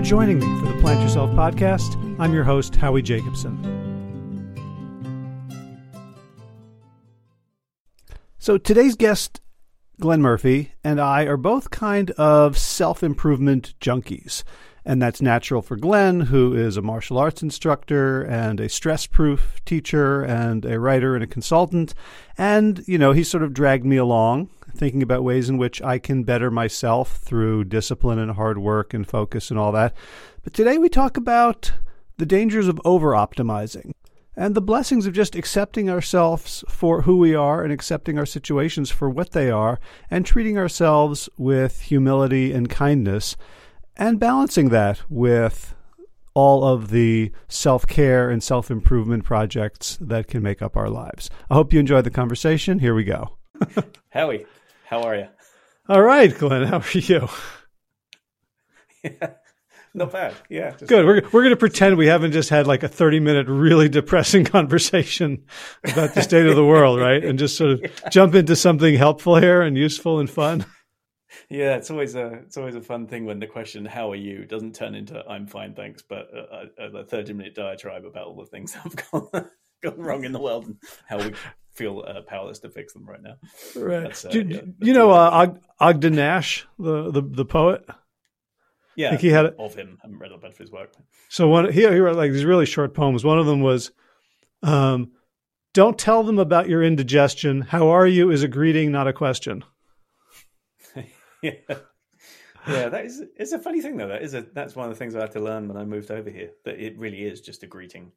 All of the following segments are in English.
for joining me for the Plant Yourself podcast. I'm your host, Howie Jacobson. So today's guest, Glenn Murphy, and I are both kind of self improvement junkies. And that's natural for Glenn, who is a martial arts instructor and a stress proof teacher and a writer and a consultant. And, you know, he sort of dragged me along, thinking about ways in which I can better myself through discipline and hard work and focus and all that. But today we talk about the dangers of over optimizing and the blessings of just accepting ourselves for who we are and accepting our situations for what they are and treating ourselves with humility and kindness and balancing that with all of the self care and self improvement projects that can make up our lives. I hope you enjoyed the conversation. Here we go. Howie, how are you? All right, Glenn, how are you? Yeah, not bad. Yeah, just... good. We're we're going to pretend we haven't just had like a thirty minute really depressing conversation about the state of the world, right? And just sort of yeah. jump into something helpful here and useful and fun. Yeah, it's always a it's always a fun thing when the question "How are you?" doesn't turn into "I'm fine, thanks," but a, a, a thirty minute diatribe about all the things that have gone gone wrong in the world and how we feel uh, powerless to fix them right now. Right. Uh, do, yeah, you know uh, Og- Ogden Nash, the, the the poet? Yeah, I think he had it. of him. I haven't read a bunch of his work. So one he, he wrote like these really short poems. One of them was, um, "Don't tell them about your indigestion. How are you is a greeting, not a question." yeah. Yeah, that is it's a funny thing though. That is a that's one of the things I had to learn when I moved over here. That it really is just a greeting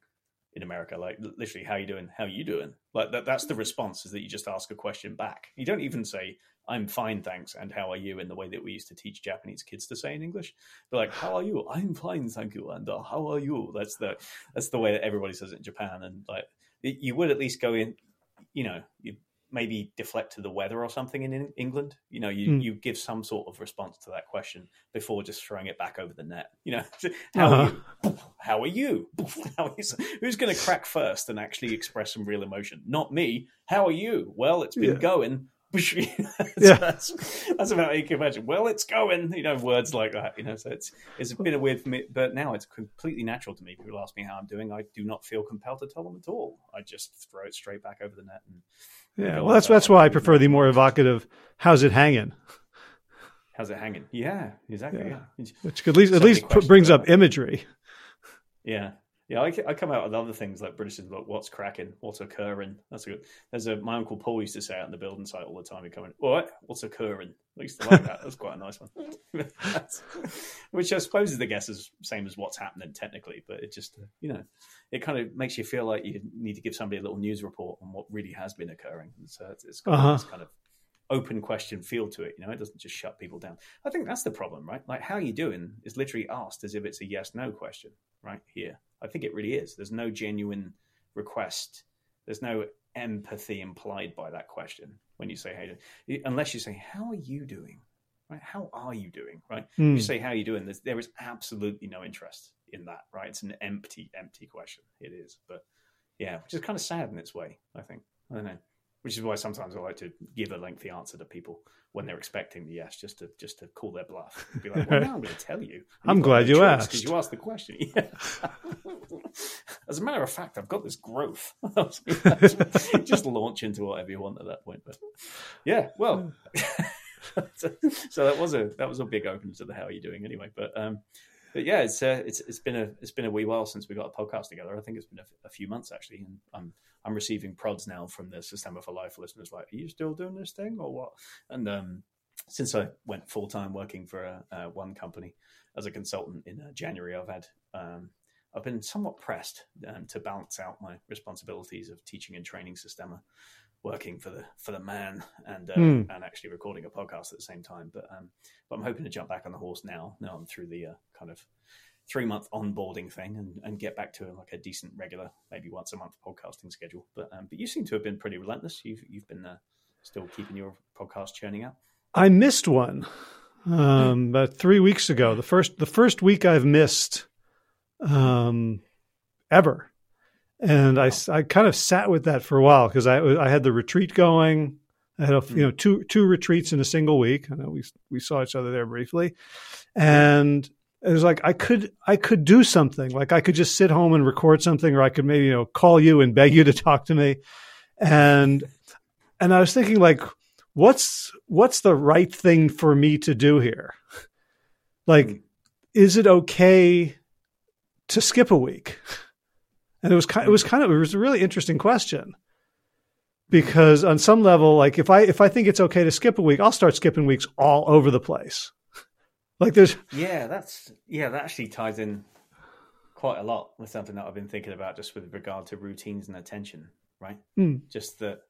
in America. Like literally, how you doing? How you doing? Like that that's the response is that you just ask a question back. You don't even say, I'm fine, thanks, and how are you in the way that we used to teach Japanese kids to say in English. But like, how are you? I'm fine, thank you, and uh, how are you? That's the that's the way that everybody says it in Japan. And like you would at least go in, you know, you maybe deflect to the weather or something in England. You know, you, mm. you give some sort of response to that question before just throwing it back over the net. You know, how uh-huh. are you? How are you? How are you? Who's going to crack first and actually express some real emotion? Not me. How are you? Well, it's been yeah. going. that's, yeah. that's, that's about how you can imagine. Well, it's going, you know, words like that, you know. So it's it's been a weird for me, but now it's completely natural to me. People ask me how I'm doing. I do not feel compelled to tell them at all. I just throw it straight back over the net and yeah, well, that's that's why I prefer the more evocative. How's it hanging? How's it hanging? Yeah, exactly. Yeah. yeah. Which at least so at least brings up imagery. Yeah, yeah, I, I come out with other things like British like what's cracking, what's occurring. That's a good. There's a my uncle Paul used to say out in the building site all the time. He come in, what? What's occurring? I used to like that. That's quite a nice one. Which I suppose is the guess is same as what's happening technically, but it just you know it kind of makes you feel like you need to give somebody a little news report on what really has been occurring. And So it's, it's got uh-huh. this kind of open question feel to it. You know, it doesn't just shut people down. I think that's the problem, right? Like, how you doing is literally asked as if it's a yes no question, right? Here. I think it really is. There's no genuine request. There's no empathy implied by that question when you say, hey, unless you say, how are you doing? Right? How are you doing? Right? Mm. You say, how are you doing? There's, there is absolutely no interest in that, right? It's an empty, empty question. It is. But yeah, which is kind of sad in its way, I think. I don't know which is why sometimes I like to give a lengthy answer to people when they're expecting the yes, just to just to call their bluff. Be like, well, now I'm going to tell you. I'm glad you asked because you asked the question. Yeah. As a matter of fact, I've got this growth. just launch into whatever you want at that point. But yeah, well. so that was a that was a big opener to the how are you doing anyway. But um, but yeah, it's uh, it's it's been a it's been a wee while since we got a podcast together. I think it's been a, a few months actually, and I'm I'm receiving prods now from the Systema for Life listeners like, "Are you still doing this thing or what?" And um, since I went full time working for a, one company as a consultant in uh, January, I've had um, I've been somewhat pressed um, to balance out my responsibilities of teaching and training Systema working for the for the man and uh, mm. and actually recording a podcast at the same time. But um, but I'm hoping to jump back on the horse now. Now I'm through the uh, kind of three month onboarding thing and, and get back to like a decent regular, maybe once a month podcasting schedule. But um, but you seem to have been pretty relentless. You've you've been uh, still keeping your podcast churning out. I missed one um, about three weeks ago. The first the first week I've missed um, ever and I, I kind of sat with that for a while because I I had the retreat going. I had a, you know two two retreats in a single week. I know we we saw each other there briefly, and it was like I could I could do something. Like I could just sit home and record something, or I could maybe you know call you and beg you to talk to me. And and I was thinking like, what's what's the right thing for me to do here? Like, mm. is it okay to skip a week? And it was kind, it was kind of it was a really interesting question because on some level, like if I if I think it's okay to skip a week, I'll start skipping weeks all over the place. Like there's yeah, that's yeah, that actually ties in quite a lot with something that I've been thinking about just with regard to routines and attention, right? Mm. Just that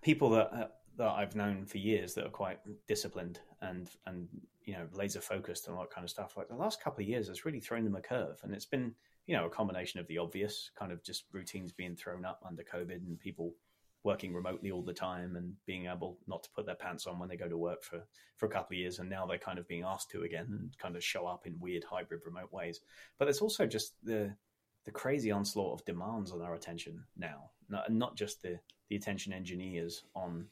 people that uh, that I've known for years that are quite disciplined and and you know laser focused and all that kind of stuff. Like the last couple of years, has really thrown them a curve, and it's been you know a combination of the obvious kind of just routines being thrown up under COVID and people working remotely all the time and being able not to put their pants on when they go to work for for a couple of years. And now they're kind of being asked to again and kind of show up in weird hybrid remote ways. But there's also just the the crazy onslaught of demands on our attention now. Not, not just the the attention engineers on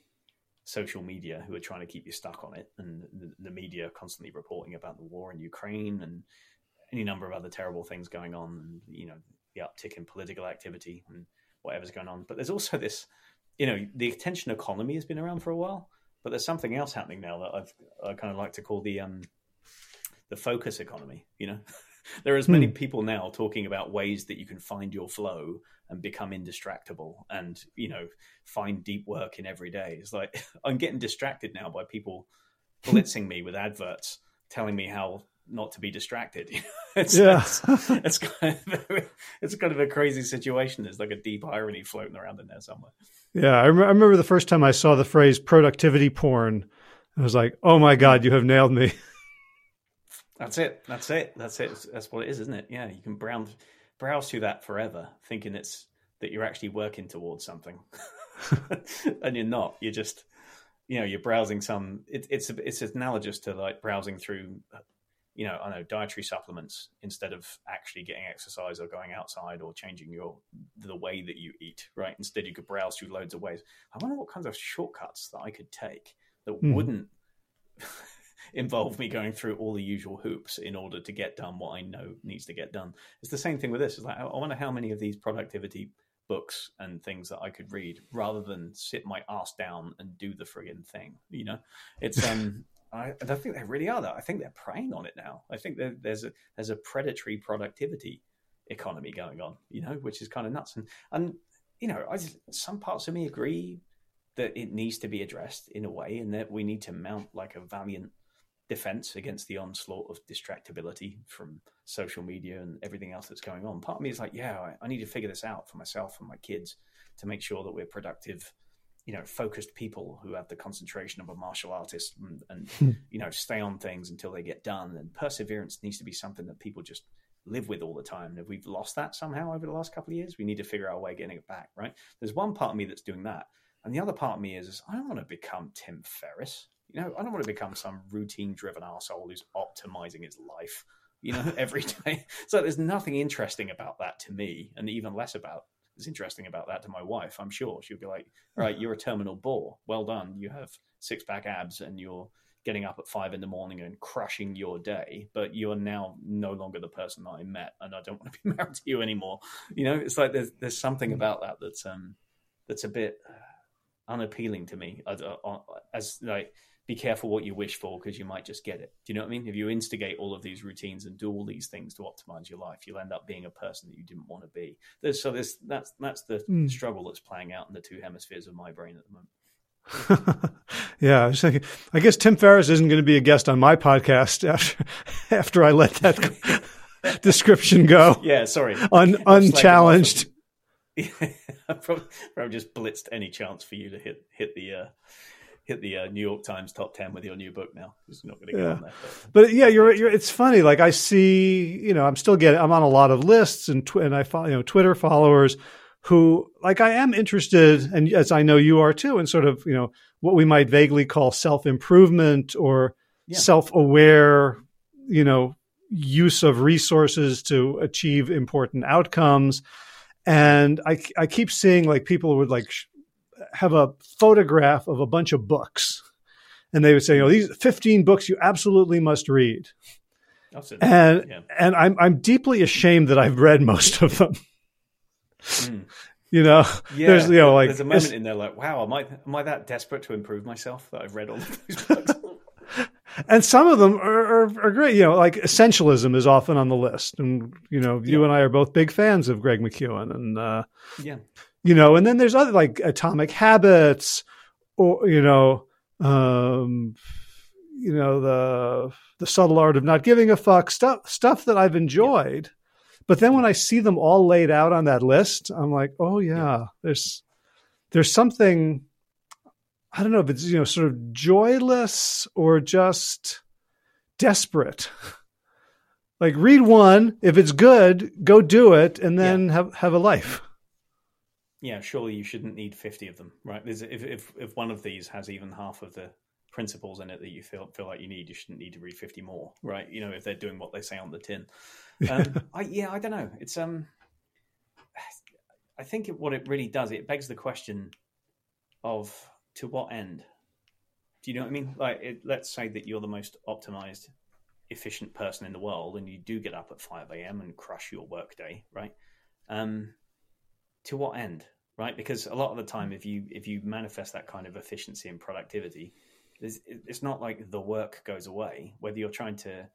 social media who are trying to keep you stuck on it and the, the media constantly reporting about the war in Ukraine and any number of other terrible things going on and you know the uptick in political activity and whatever's going on but there's also this you know, the attention economy has been around for a while, but there's something else happening now that I've I kind of like to call the um the focus economy. You know, there are as many hmm. people now talking about ways that you can find your flow and become indistractable, and you know, find deep work in every day. It's like I'm getting distracted now by people blitzing me with adverts telling me how not to be distracted. it's, yeah, it's, it's, kind of it's kind of a crazy situation. There's like a deep irony floating around in there somewhere. Yeah, I, rem- I remember the first time I saw the phrase productivity porn. I was like, "Oh my god, you have nailed me." That's it. That's it. That's it. That's what it is, isn't it? Yeah, you can browse browse through that forever, thinking it's that you're actually working towards something, and you're not. You're just, you know, you're browsing some. It, it's it's analogous to like browsing through you know, I know dietary supplements instead of actually getting exercise or going outside or changing your the way that you eat, right? Instead, you could browse through loads of ways. I wonder what kinds of shortcuts that I could take that mm. wouldn't involve me going through all the usual hoops in order to get done what I know needs to get done. It's the same thing with this. It's like I wonder how many of these productivity books and things that I could read rather than sit my ass down and do the friggin' thing. You know, it's um I, I don't think they really are. Though I think they're preying on it now. I think there's a there's a predatory productivity economy going on, you know, which is kind of nuts. And and you know, I, some parts of me agree that it needs to be addressed in a way, and that we need to mount like a valiant defense against the onslaught of distractibility from social media and everything else that's going on. Part of me is like, yeah, I, I need to figure this out for myself and my kids to make sure that we're productive you know focused people who have the concentration of a martial artist and, and hmm. you know stay on things until they get done. And perseverance needs to be something that people just live with all the time. And if we've lost that somehow over the last couple of years we need to figure out a way of getting it back right? There's one part of me that's doing that. And the other part of me is, is i don't want to become tim ferriss. You know i don't want to become some routine driven asshole who's optimizing his life you know every day. So there's nothing interesting about that to me and even less about is interesting about that to my wife. I'm sure she'll be like, "All right, you're a terminal bore. Well done. You have six pack abs, and you're getting up at five in the morning and crushing your day. But you're now no longer the person that I met, and I don't want to be married to you anymore. You know, it's like there's there's something mm. about that that's um that's a bit unappealing to me uh, as like be careful what you wish for because you might just get it. Do you know what I mean? If you instigate all of these routines and do all these things to optimize your life, you'll end up being a person that you didn't want to be. There's, so this that's that's the mm. struggle that's playing out in the two hemispheres of my brain at the moment. yeah, I was thinking. I guess Tim Ferriss isn't going to be a guest on my podcast after after I let that description go. Yeah, sorry, Un, unchallenged. I probably, probably just blitzed any chance for you to hit hit the uh, hit the uh, New York Times top ten with your new book now. It's not going to get yeah. on there. But. but, yeah, you're, you're. It's funny. Like I see, you know, I'm still getting. I'm on a lot of lists and tw- and I follow, you know, Twitter followers who like I am interested, and as I know you are too, in sort of you know what we might vaguely call self improvement or yeah. self aware, you know, use of resources to achieve important outcomes. And I, I keep seeing like people would like have a photograph of a bunch of books, and they would say, "You know, these 15 books you absolutely must read." and yeah. and I'm I'm deeply ashamed that I've read most of them. Mm. You know, yeah, there's you know like there's a moment in there like, wow, am I am I that desperate to improve myself that I've read all of these books? and some of them are, are, are, great. You know, like essentialism is often on the list, and you know, you yeah. and I are both big fans of Greg McKeown, and uh, yeah, you know, and then there's other like Atomic Habits, or you know, um, you know the the subtle art of not giving a fuck stuff stuff that I've enjoyed. Yeah. But then when I see them all laid out on that list, I'm like, oh yeah, yeah. there's there's something I don't know if it's you know sort of joyless or just desperate. like read one, if it's good, go do it, and then yeah. have have a life. Yeah, surely you shouldn't need fifty of them, right? There's, if if if one of these has even half of the principles in it that you feel feel like you need, you shouldn't need to read fifty more, right? You know, if they're doing what they say on the tin. Um, I, yeah, I don't know. It's um, I think it, what it really does, it begs the question of to what end? Do you know what I mean? Like, it, let's say that you're the most optimized, efficient person in the world, and you do get up at five a.m. and crush your workday, right? Um, to what end, right? Because a lot of the time, if you if you manifest that kind of efficiency and productivity, it's, it's not like the work goes away. Whether you're trying to,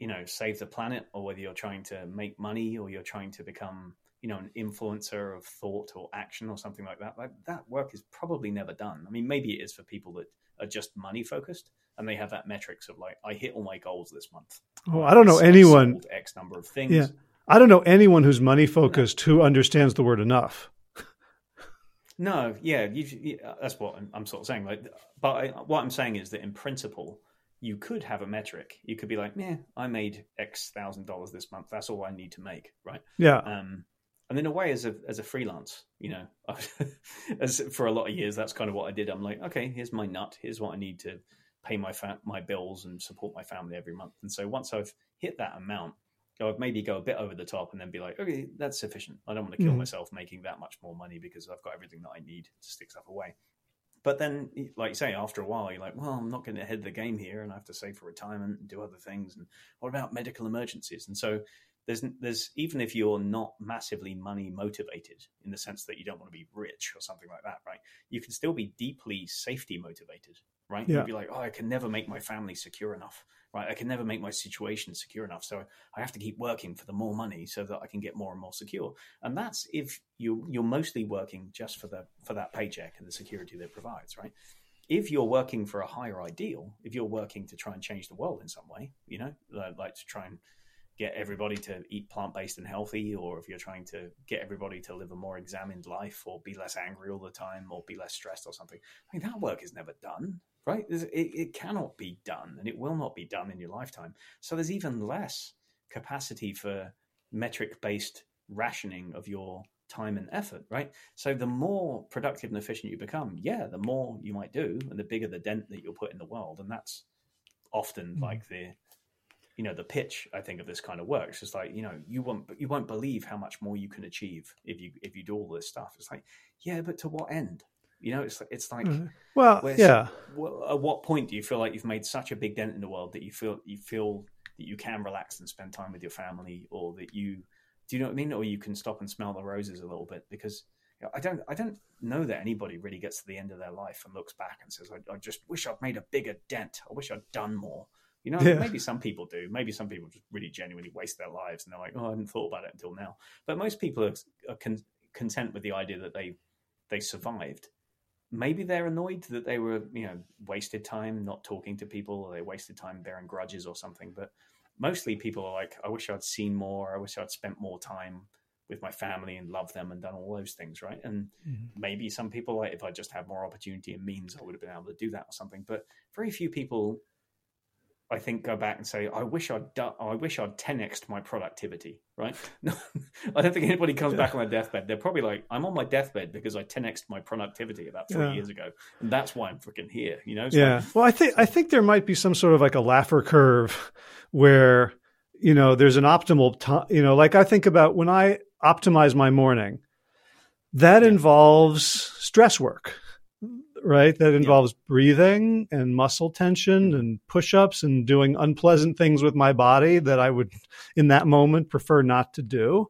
you know, save the planet, or whether you're trying to make money, or you're trying to become you know an influencer of thought or action or something like that like that work is probably never done. I mean maybe it is for people that are just money focused and they have that metrics of like i hit all my goals this month. Oh i don't know so anyone x number of things. Yeah. I don't know anyone who's money focused who understands the word enough. No yeah you, that's what I'm, I'm, sort of saying like but I, what i'm saying is that in principle you could have a metric. You could be like yeah i made x thousand dollars this month. That's all i need to make right? Yeah. Um and in a way as a as a freelance you know as for a lot of years that's kind of what i did. I'm like okay here's my nut. Here's what i need to pay my fa- my bills and support my family every month. And so once i've hit that amount i would maybe go a bit over the top and then be like okay that's sufficient. I don't want to kill mm-hmm. myself making that much more money because i've got everything that i need to stick stuff away. But then like you say after a while you're like well i'm not going to head the game here and i have to save for retirement and do other things. And what about medical emergencies? And so there's there's even if you're not massively money motivated in the sense that you don't want to be rich or something like that, right? You can still be deeply safety motivated, right? Yeah. You'd be like, oh, I can never make my family secure enough, right? I can never make my situation secure enough, so I have to keep working for the more money so that I can get more and more secure. And that's if you you're mostly working just for the for that paycheck and the security that it provides, right? if you're working for a higher ideal, if you're working to try and change the world in some way, you know, like to try and get everybody to eat plant based and healthy, or if you're trying to get everybody to live a more examined life, or be less angry all the time, or be less stressed, or something. I mean, that work is never done, right? It, it cannot be done, and it will not be done in your lifetime. So there's even less capacity for metric based rationing of your time and effort, right? So the more productive and efficient you become, yeah, the more you might do, and the bigger the dent that you'll put in the world, and that's often mm-hmm. like the you know the pitch I think of this kind of works It's like you know you won't you won't believe how much more you can achieve if you if you do all this stuff. It's like yeah, but to what end? You know, it's it's like mm-hmm. well, yeah. At what point do you feel like you've made such a big dent in the world that you feel you feel that you can relax and spend time with your family, or that you do you know what I mean, or you can stop and smell the roses a little bit because. I don't. I don't know that anybody really gets to the end of their life and looks back and says, "I, I just wish I'd made a bigger dent. I wish I'd done more." You know, yeah. maybe some people do. Maybe some people just really genuinely waste their lives and they're like, oh, I hadn't thought about it until now. But most people are, are con- content with the idea that they they survived. Maybe they're annoyed that they were, you know, wasted time not talking to people, or they wasted time bearing grudges or something. But mostly people are like, I wish I'd seen more. I wish I'd spent more time with my family and loved them and done all those things, right? And mm-hmm. maybe some people, like, if I just had more opportunity and means, I would have been able to do that or something. But very few people I think go back and say, I wish I'd done, I wish I'd 10xed my productivity, right? I don't think anybody comes back on their deathbed. They're probably like, I'm on my deathbed because I 10xed my productivity about three yeah. years ago. And that's why I'm freaking here, you know? So, yeah. Well, I think, I think there might be some sort of like a Laffer curve where, you know, there's an optimal time, you know, like I think about when I optimize my morning, that yeah. involves stress work right? That involves yeah. breathing and muscle tension mm-hmm. and push ups and doing unpleasant things with my body that I would, in that moment, prefer not to do.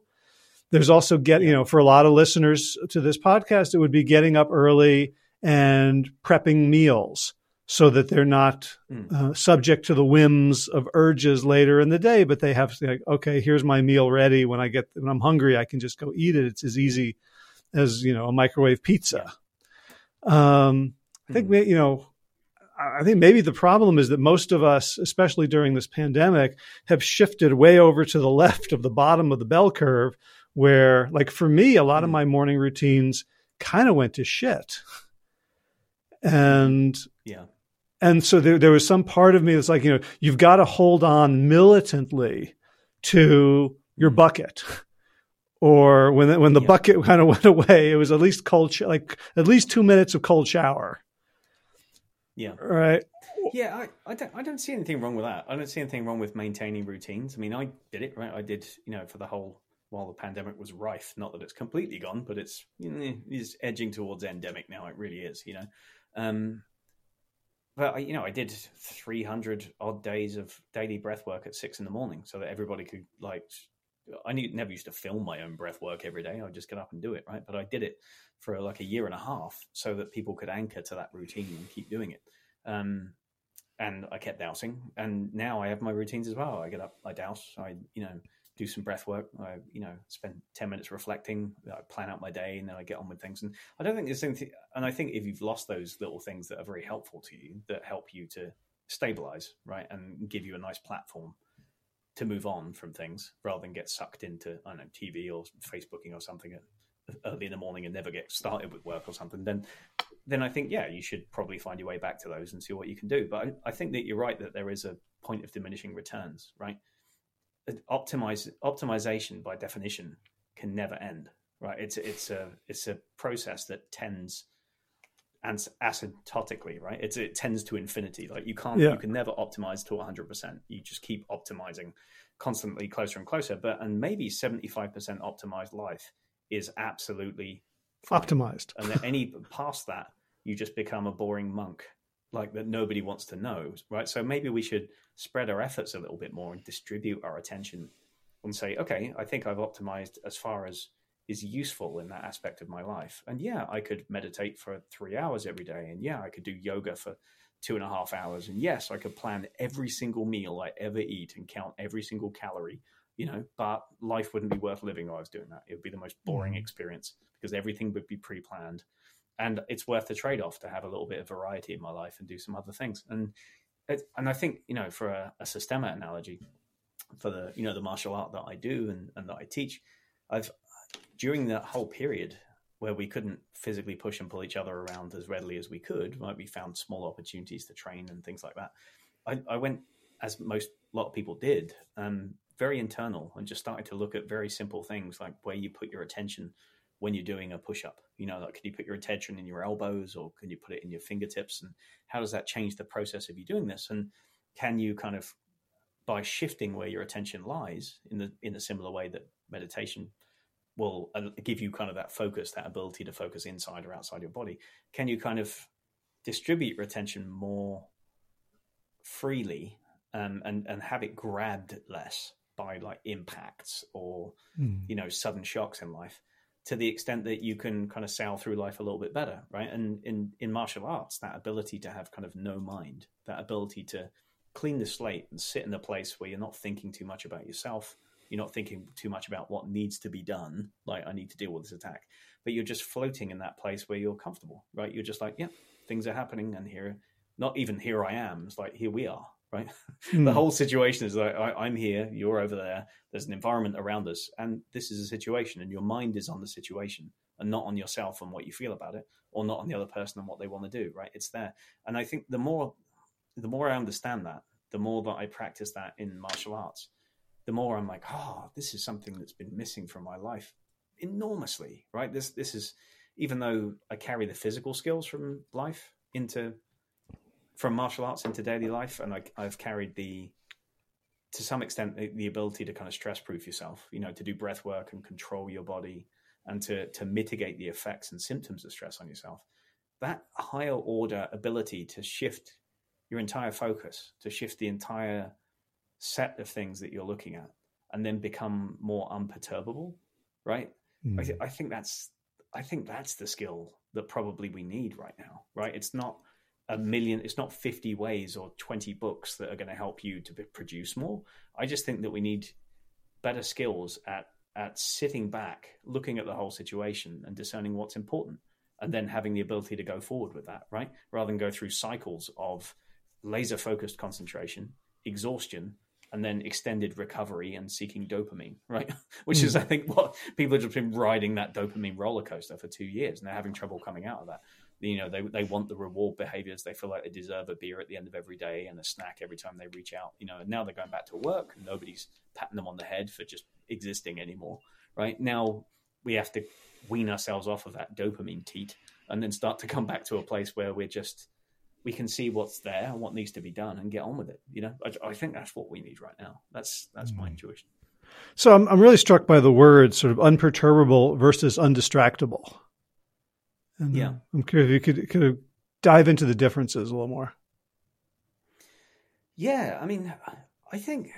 There's also get, you know, for a lot of listeners to this podcast, it would be getting up early and prepping meals so that they're not mm. uh, subject to the whims of urges later in the day, but they have like, okay, here's my meal ready. When I get, when I'm hungry, I can just go eat it. It's as easy as, you know, a microwave pizza. Um, I think, mm. you know, I think maybe the problem is that most of us, especially during this pandemic, have shifted way over to the left of the bottom of the bell curve, where, like, for me, a lot mm. of my morning routines kind of went to shit and yeah and so there, there was some part of me that's like you know you've got to hold on militantly to your mm-hmm. bucket or when when the yeah. bucket kind of went away it was at least cold sh- like at least two minutes of cold shower. Yeah. Right? Yeah I, I don't i don't see anything wrong with that. I don't see anything wrong with maintaining routines. I mean i did it right? I did you know for the whole while the pandemic was rife. Not that it's completely gone but it's you know, it's edging towards endemic now. It really is you know? Um, but you know, I did 300 odd days of daily breath work at six in the morning, so that everybody could like. I never used to film my own breath work every day. I would just get up and do it, right? But I did it for like a year and a half, so that people could anchor to that routine and keep doing it. Um, and I kept dowsing, and now I have my routines as well. I get up, I douse, I you know do some breath work. I, you know, spend 10 minutes reflecting, I plan out my day and then I get on with things. And I don't think there's anything, and I think if you've lost those little things that are very helpful to you, that help you to stabilize, right, and give you a nice platform to move on from things rather than get sucked into, I don't know, TV or Facebooking or something early in the morning and never get started with work or something, then then I think, yeah, you should probably find your way back to those and see what you can do. But I, I think that you're right that there is a point of diminishing returns, right? optimize optimization by definition can never end right it's it's a it's a process that tends and asymptotically right it's it tends to infinity like you can't yeah. you can never optimize to 100% you just keep optimizing constantly closer and closer but and maybe 75% optimized life is absolutely fine. optimized and then any past that you just become a boring monk like that nobody wants to know, right? So maybe we should spread our efforts a little bit more and distribute our attention and say, okay, I think I've optimized as far as is useful in that aspect of my life. And yeah, I could meditate for three hours every day. And yeah, I could do yoga for two and a half hours. And yes, I could plan every single meal I ever eat and count every single calorie, you know, but life wouldn't be worth living while I was doing that. It would be the most boring mm. experience because everything would be pre planned and it's worth the trade off to have a little bit of variety in my life and do some other things. And it, and I think you know for a, a Systema analogy, for the you know the martial art that I do and, and that I teach, I've during that whole period where we couldn't physically push and pull each other around as readily as we could, right? We found small opportunities to train and things like that. I, I went as most a lot of people did, um, very internal and just started to look at very simple things like where you put your attention when you're doing a push up? You know, like, can you put your attention in your elbows or can you put it in your fingertips? And how does that change the process of you doing this? And can you kind of, by shifting where your attention lies in the in a similar way that meditation will uh, give you kind of that focus, that ability to focus inside or outside your body, can you kind of distribute your attention more freely um, and and have it grabbed less by like impacts or mm. you know sudden shocks in life to the extent that you can kind of sail through life a little bit better, right? And in in martial arts, that ability to have kind of no mind, that ability to clean the slate and sit in a place where you're not thinking too much about yourself, you're not thinking too much about what needs to be done, like I need to deal with this attack, but you're just floating in that place where you're comfortable, right? You're just like, yeah, things are happening, and here, not even here I am. It's like here we are, right? Mm. the hmm. whole situation is like I, am here, you're over there. There's an environment around us, and this is a situation, and your mind is on the situation and not on yourself and what you feel about it, or not on the other person and what they want to do. Right? It's there, and I think the more the more I understand that, the more that I practice that in martial arts, the more I'm like, oh, this is something that's been missing from my life enormously. Right? This this is even though I carry the physical skills from life into from martial arts into daily life, and I, I've carried the to some extent the, the ability to kind of stress proof yourself. You know, to do breath work and control your body, and to to mitigate the effects and symptoms of stress on yourself. that higher order ability to shift your entire focus, to shift the entire set of things that you're looking at, and then become more unperturbable, right? Mm. I, th- I think that's I think that's the skill that probably we need right now, right? It's not a million, it's not 50 ways or 20 books that are going to help you to produce more. I just think that we need better skills at at sitting back, looking at the whole situation and discerning what's important, and then having the ability to go forward with that, right? Rather than go through cycles of laser focused concentration, exhaustion, and then extended recovery and seeking dopamine, right? Which is, hmm. I think, what people have just been riding that dopamine roller coaster for two years and they're having trouble coming out of that. You know, they, they want the reward behaviors. They feel like they deserve a beer at the end of every day and a snack every time they reach out, you know, and now they're going back to work and nobody's patting them on the head for just existing anymore, right? Now we have to wean ourselves off of that dopamine teat and then start to come back to a place where we're just we can see what's there and what needs to be done and get on with it. You know, I, I think that's what we need right now. That's that's mm. my intuition. So I'm I'm really struck by the words sort of unperturbable versus undistractable. And yeah, I'm curious if you could could dive into the differences a little more. Yeah, I mean, I think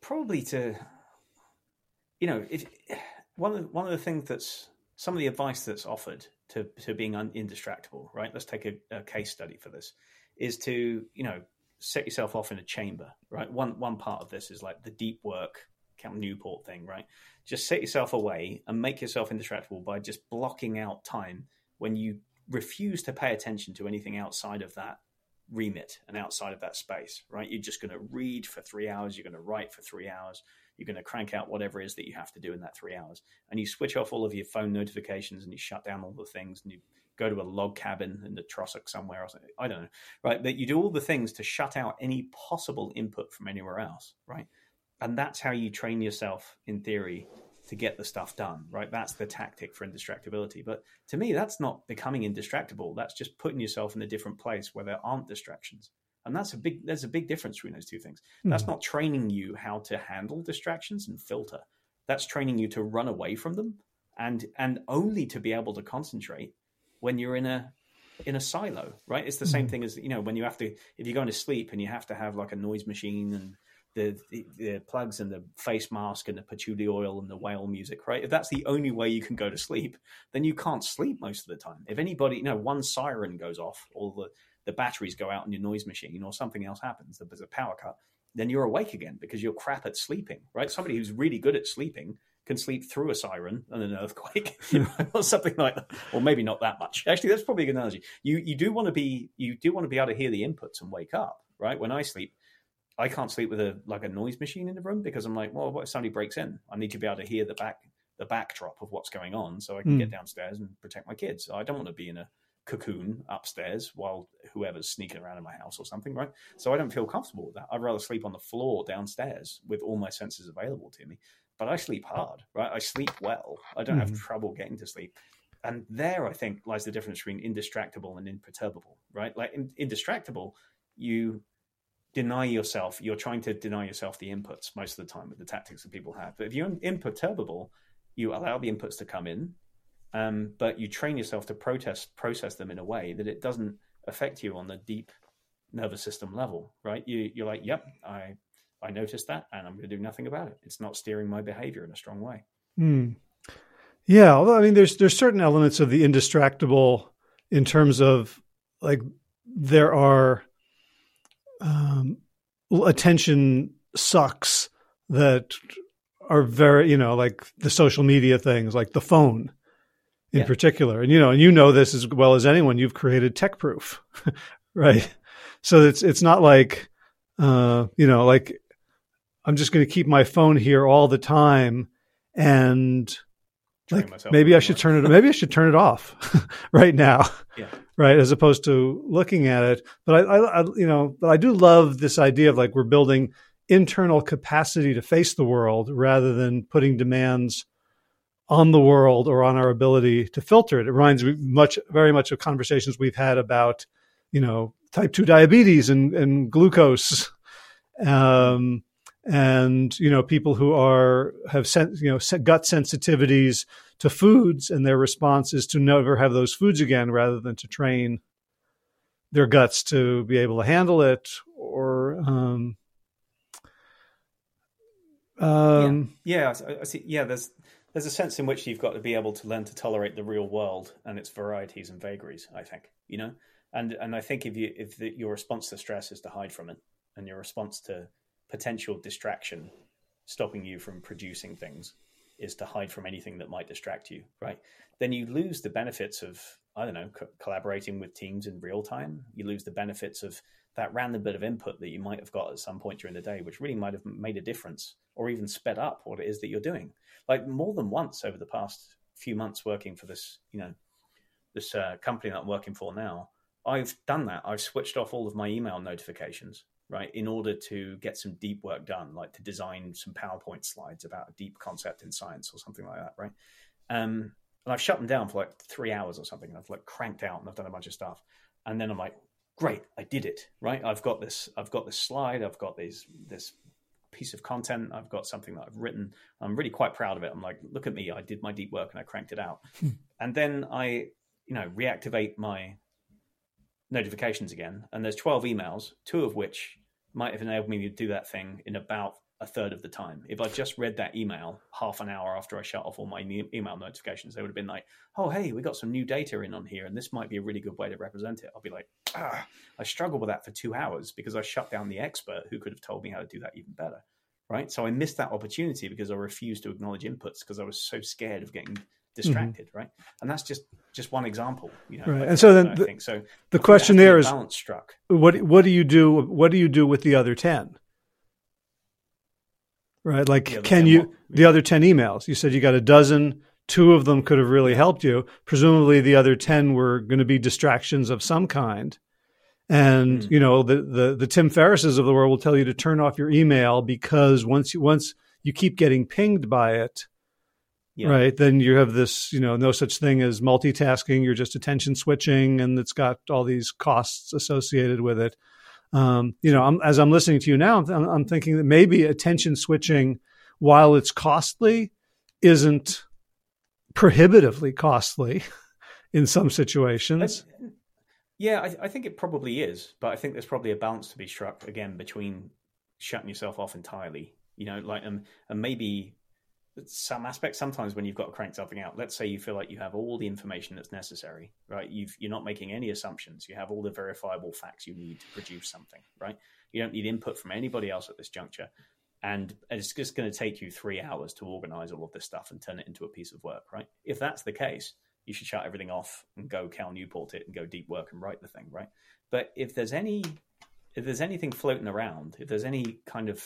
probably to, you know, if one of one of the things that's some of the advice that's offered to to being un, indistractable, right? Let's take a, a case study for this. Is to you know set yourself off in a chamber, right? One one part of this is like the deep work Cal Newport thing, right? Just set yourself away and make yourself indistractable by just blocking out time when you refuse to pay attention to anything outside of that remit and outside of that space, right? You're just going to read for three hours, you're going to write for three hours, you're going to crank out whatever it is that you have to do in that three hours. And you switch off all of your phone notifications and you shut down all the things and you go to a log cabin in the Trossachs somewhere or something. I don't know, right? But you do all the things to shut out any possible input from anywhere else, right? And that's how you train yourself in theory to get the stuff done, right? That's the tactic for indistractability. But to me, that's not becoming indistractable. That's just putting yourself in a different place where there aren't distractions and that's a big there's a big difference between those two things mm. that's not training you how to handle distractions and filter that's training you to run away from them and and only to be able to concentrate when you're in a in a silo right it's the mm. same hmm. thing as you know when you have to if you're going to sleep and you have to have like a noise machine and the, the, the plugs and the face mask and the patchouli oil and the whale music, right? If that's the only way you can go to sleep, then you can't sleep most of the time. If anybody, you know, one siren goes off, all the the batteries go out in your noise machine or something else happens, there's a power cut, then you're awake again because you're crap at sleeping, right? Somebody who's really good at sleeping can sleep through a siren and an earthquake or something like that or maybe not that much. Actually that's probably a good analogy. You you do want to be you do want to be able to hear the inputs and wake up right? When i sleep i can't sleep with a like a noise machine in the room because i'm like well what if somebody breaks in? I need to be able to hear the back the backdrop of what's going on so i can mm. get downstairs and protect my kids. I don't want to be in a cocoon upstairs while whoever's sneaking around in my house or something, right? So I don't feel comfortable with that. I'd rather sleep on the floor downstairs with all my senses available to me. But I sleep hard, right? I sleep well. I don't mm-hmm. have trouble getting to sleep. And there, I think, lies the difference between indistractable and imperturbable, right? Like in, indistractable, you deny yourself, you're trying to deny yourself the inputs most of the time with the tactics that people have. But if you're imperturbable, you allow the inputs to come in, um, but you train yourself to protest, process them in a way that it doesn't affect you on the deep nervous system level, right? You, you're like, yep, I, I noticed that, and I'm going to do nothing about it. It's not steering my behavior in a strong way. Hmm. Yeah, I mean, there's there's certain elements of the indistractable in terms of like there are um, attention sucks that are very you know like the social media things like the phone in yeah. particular. And you know, and you know this as well as anyone. You've created tech proof, right? So it's it's not like uh, you know, like I'm just going to keep my phone here all the time and like maybe I should turn it maybe I should turn it off right now. Yeah. Right, as opposed to looking at it. But I, I, I, you know, but I do love this idea of like we're building internal capacity to face the world rather than putting demands on the world or on our ability to filter it. It reminds me much, very much of conversations we've had about, you know, type two diabetes and, and glucose, um, and you know people who are have sen- you know gut sensitivities to foods and their response is to never have those foods again rather than to train their guts to be able to handle it or um, um, yeah, yeah I, I see. Yeah, there's there's a sense in which you've got to be able to learn to tolerate the real world and its varieties and vagaries. I think you know, and and I think if you if the, your response to stress is to hide from it, and your response to potential distraction stopping you from producing things is to hide from anything that might distract you, right? Then you lose the benefits of I don't know co- collaborating with teams in real time. You lose the benefits of that random bit of input that you might have got at some point during the day, which really might have made a difference or even sped up what it is that you're doing. Like more than once over the past few months working for this, you know, this uh, company that I'm working for now, I've done that. I've switched off all of my email notifications, right, in order to get some deep work done, like to design some PowerPoint slides about a deep concept in science or something like that, right? Um, and I've shut them down for like three hours or something. And I've like cranked out and I've done a bunch of stuff, and then I'm like, great, I did it, right? I've got this, I've got this slide, I've got these this piece of content. I've got something that I've written. I'm really quite proud of it. I'm like, look at me. I did my deep work and I cranked it out. Hmm. and then I, you know, reactivate my notifications again. And there's 12 emails, two of which might have enabled me to do that thing in about a third of the time. If I just read that email half an hour after I shut off all my email notifications, they would have been like, "Oh, hey, we got some new data in on here, and this might be a really good way to represent it." I'll be like, "Ah, I struggled with that for two hours because I shut down the expert who could have told me how to do that even better." Right? So I missed that opportunity because I refused to acknowledge inputs because I was so scared of getting distracted. Mm-hmm. Right? And that's just just one example. You know, right. And so then the, so the question there is balance struck. What what do you do? What do you do with the other ten? right? Like, can you, the other 10 emails, you said you got a dozen, two of them could have really helped you. Presumably the other 10 were going to be distractions of some kind. And, mm. you know, the, the, the Tim Ferrisses of the world will tell you to turn off your email because once you, once you keep getting pinged by it, yeah. right, then you have this, you know, no such thing as multitasking. You're just attention switching and it's got all these costs associated with it. Um, you know, I'm, as I'm listening to you now, I'm, I'm, thinking that maybe attention switching, while it's costly, isn't prohibitively costly in some situations. I, yeah, I, I, think it probably is, but I think there's probably a balance to be struck again between shutting yourself off entirely, you know, like um, and maybe some aspects sometimes when you've got to crank something out let's say you feel like you have all the information that's necessary right? You are not making any assumptions. You have all the verifiable facts you need to produce something right? You don't need input from anybody else at this juncture and it's just going to take you three hours to organize all of this stuff and turn it into a piece of work right? If that's the case you should shut everything off and go cal newport it and go deep work and write the thing right? But if there's any if there's anything floating around if there's any kind of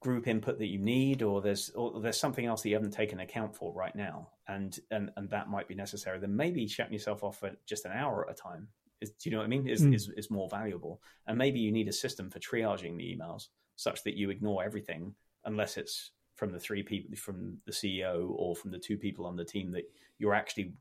group input that you need or there's or there's something else that you haven't taken account for right now and and and that might be necessary then maybe shutting yourself off for just an hour at a time is, do you know what i mean? Is, mm. is is more valuable. And maybe you need a system for triaging the emails such that you ignore everything unless it's from the three people from the ceo or from the two people on the team that you're actually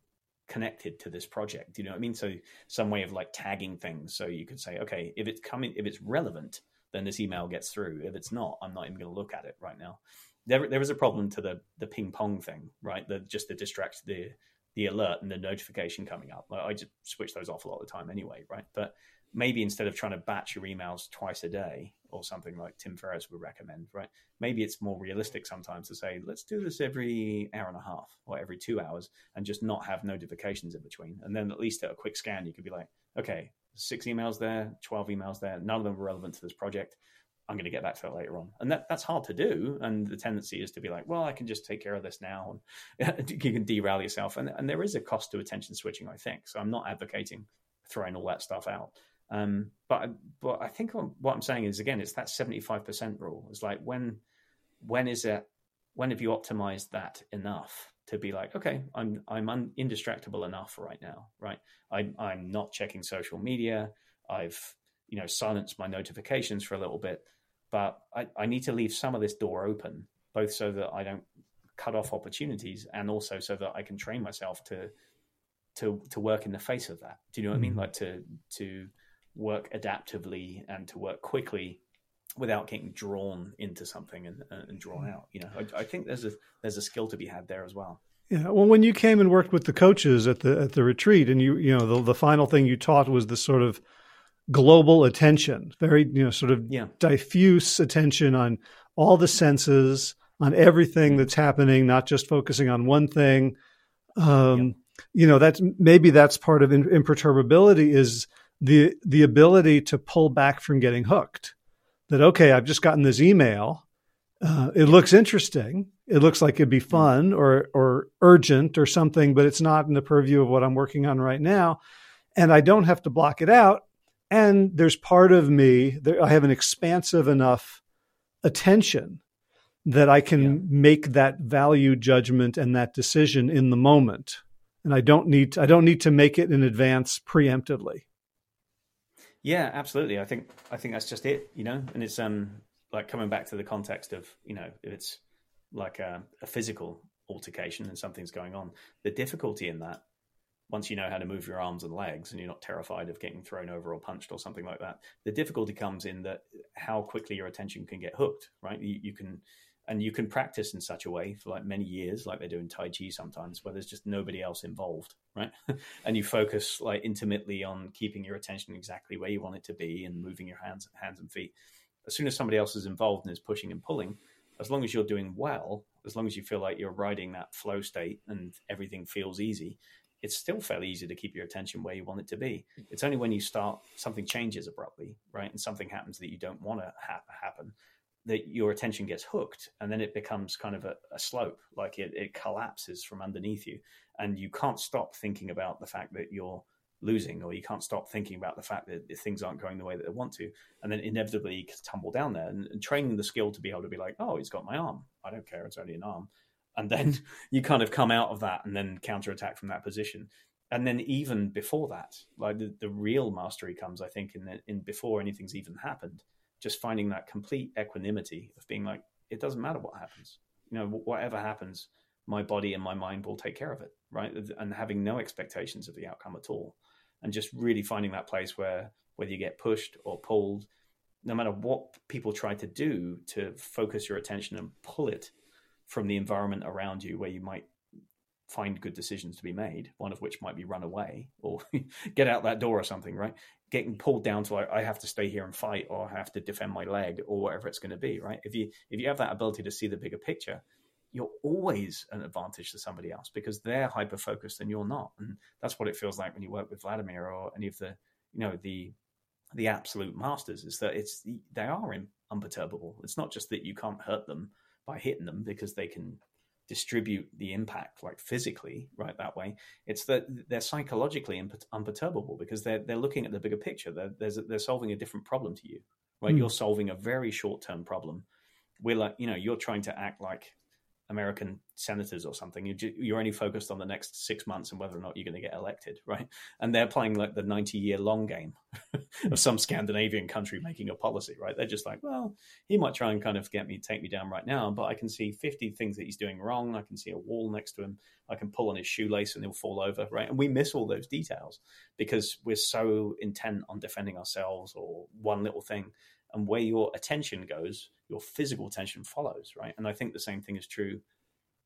connected to this project you know what i mean so some way of like tagging things so you could say okay if it's coming if it's relevant then this email gets through. If it's not, I'm not even going to look at it right now. There, there is a problem to the the ping pong thing, right? The just to distract the the alert and the notification coming up. Like, I just switch those off a lot of the time anyway, right? But maybe instead of trying to batch your emails twice a day or something like Tim Ferriss would recommend, right? Maybe it's more realistic sometimes to say, let's do this every hour and a half or every two hours and just not have notifications in between. And then at least at a quick scan, you could be like, okay, six emails there, 12 emails there. None of them are relevant to this project. I'm going to get back to that later on. And that, that's hard to do. And the tendency is to be like, well, I can just take care of this now. And you can derail yourself. And, and there is a cost to attention switching, I think. So I'm not advocating throwing all that stuff out. Um, but, but I think what I'm saying is, again, it's that 75% rule. It's like, when, when is it, when have you optimized that enough to be like, okay, I'm I'm un- indistractable enough right now, right? I, I'm not checking social media. I've you know silenced my notifications for a little bit, but I, I need to leave some of this door open, both so that I don't cut off opportunities, and also so that I can train myself to to to work in the face of that. Do you know what mm-hmm. I mean? Mm. Like to to work adaptively and to work quickly without getting drawn into something and, uh, and drawn mm. out. You know, I, I, think there's a there's a skill to be had there as well. Yeah. Well, when you came and worked with the coaches at the at the retreat, and you you know the the final thing you taught was this sort of global attention, very you know sort of yeah. diffuse attention on all the senses, on everything mm. that's happening, not just focusing on one thing. Um, yeah. You know, that's maybe that's part of imperturbability is the the ability to pull back from getting hooked. That okay, I've just gotten this email. Uh, it looks interesting. It looks like it'd be fun or or urgent or something, but it's not in the purview of what I'm working on right now, and I don't have to block it out. And there's part of me that I have an expansive enough attention that I can yeah. make that value judgment and that decision in the moment. And I don't need to, I don't need to make it in advance preemptively. Yeah, absolutely. I think I think that's just it, you know. And it's um like coming back to the context of you know if it's like a, a physical altercation and something's going on, the difficulty in that once you know how to move your arms and legs and you're not terrified of getting thrown over or punched or something like that the difficulty comes in that how quickly your attention can get hooked right you, you, can and you can practice in such a way for like many years like they do in tai chi sometimes where there's just nobody else involved right? And you focus like intimately on keeping your attention exactly where you want it to be and moving your hands hands and feet. As soon as somebody else is involved and is pushing and pulling as long as you're doing well as long as you feel like you're riding that flow state and everything feels easy it's still fairly easy to keep your attention where you want it to be. It's only when you start something changes abruptly, right, and something happens that you don't want to ha- happen, that your attention gets hooked, and then it becomes kind of a, a slope, like it, it collapses from underneath you, and you can't stop thinking about the fact that you're losing, or you can't stop thinking about the fact that things aren't going the way that they want to, and then inevitably you tumble down there. And, and training the skill to be able to be like, oh, he's got my arm. I don't care. It's only an arm and then you kind of come out of that and then counterattack from that position and then even before that like the, the real mastery comes i think in the, in before anything's even happened just finding that complete equanimity of being like it doesn't matter what happens. You know whatever happens my body and my mind will take care of it right? And having no expectations of the outcome at all. And just really finding that place where whether you get pushed or pulled no matter what people try to do to focus your attention and pull it from the environment around you where you might find good decisions to be made one of which might be run away or get out that door or something right getting pulled down to like i have to stay here and fight or i have to defend my leg or whatever it's going to be right? If you if you have that ability to see the bigger picture you're always an advantage to somebody else because they're hyper focused and you're not. And that's what it feels like when you work with vladimir or any of the you know the the absolute masters is that it's they are unperturbable. It's not just that you can't hurt them by hitting them because they can distribute the impact like physically right that way it's that they're psychologically unperturbable because they're they're looking at the bigger picture. They're they're solving a different problem to you right? Mm. you're solving a very short term problem. We're like you know you're trying to act like American senators or something. You're only focused on the next six months and whether or not you're going to get elected, right? And they're playing like the 90 year long game of some Scandinavian country making a policy, right? They're just like, well, he might try and kind of get me, take me down right now, but I can see 50 things that he's doing wrong. I can see a wall next to him. I can pull on his shoelace and he'll fall over, right? And we miss all those details because we're so intent on defending ourselves or one little thing and where your attention goes, your physical tension follows, right? And I think the same thing is true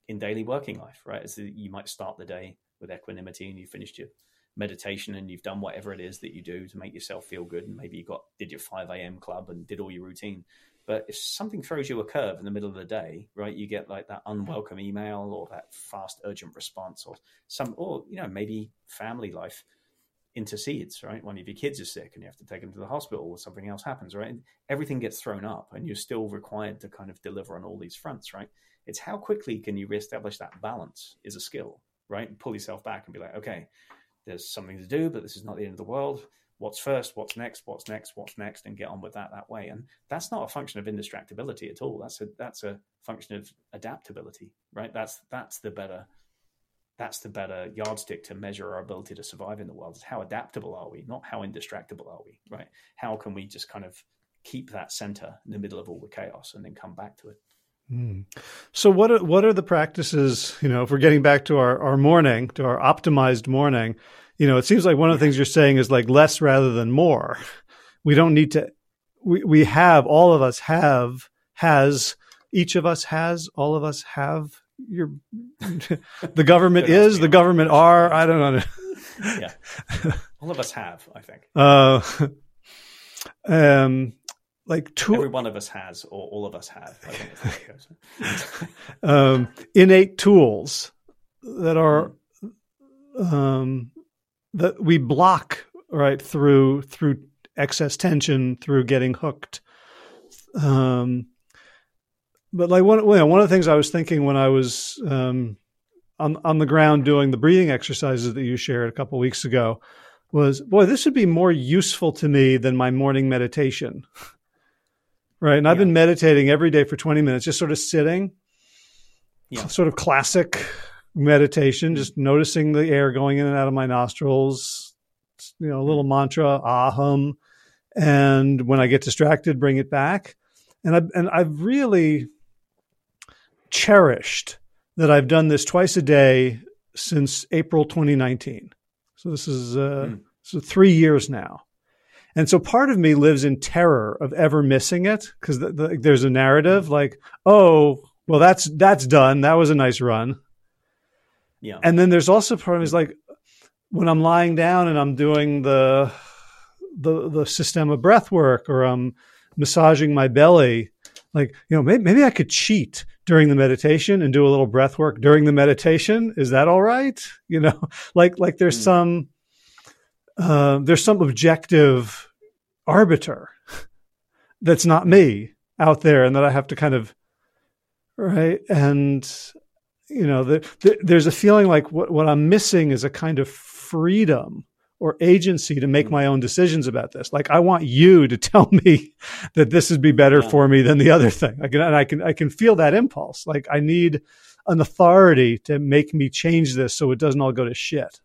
in daily working life, right? As you might start the day with equanimity and you finished your meditation and you've done whatever it is that you do to make yourself feel good, and maybe you got did your five a.m. club and did all your routine. But if something throws you a curve in the middle of the day, right, you get like that unwelcome email or that fast urgent response or some, or you know maybe family life intercedes, right? One of your kids is sick and you have to take them to the hospital or something else happens, right? And everything gets thrown up and you're still required to kind of deliver on all these fronts, right? It's how quickly can you reestablish that balance is a skill, right? And pull yourself back and be like, okay, there's something to do, but this is not the end of the world. What's first? What's next? What's next? What's next? And get on with that that way. And that's not a function of indistractability at all. That's a that's a function of adaptability, right? That's that's the better that's the better yardstick to measure our ability to survive in the world. Is how adaptable are we, not how indistractable are we, right? How can we just kind of keep that center in the middle of all the chaos and then come back to it? Mm. So what are, what are the practices, you know, if we're getting back to our, our morning, to our optimized morning, you know, it seems like one of the things you're saying is like less rather than more. We don't need to we we have all of us have has each of us has all of us have your the government is the government are I don't know. yeah, all of us have. I think. Uh, um, like two, every one of us has, or all of us have. I think um, innate tools that are um, that we block right through through excess tension through getting hooked. Um, but like one, you know, one of the things I was thinking when I was um, on on the ground doing the breathing exercises that you shared a couple weeks ago was, boy, this would be more useful to me than my morning meditation. right, and I've been meditating every day for twenty minutes, just sort of sitting, yeah. sort of classic meditation, just noticing the air going in and out of my nostrils. You know, a little mantra, aham, and when I get distracted, bring it back. And I and I've really cherished that I've done this twice a day since April 2019. So this is uh, mm. so three years now. And so part of me lives in terror of ever missing it because the, the, there's a narrative like, oh, well, that's that's done. That was a nice run. Yeah. And then there's also part of me is like when I'm lying down and I'm doing the the the system of breath work or I'm massaging my belly, like you know maybe, maybe I could cheat during the meditation and do a little breath work during the meditation. Is that all right? You know, like like there's mm. some uh, there's some objective arbiter that's not me out there, and that I have to kind of right and you know the, the, there's a feeling like what, what i'm missing is a kind of freedom or agency to make mm. my own decisions about this. Like I want you to tell me that this would be better yeah. for me than the other thing. I can, and I can, I can feel that impulse. Like I need an authority to make me change this so it doesn't all go to shit.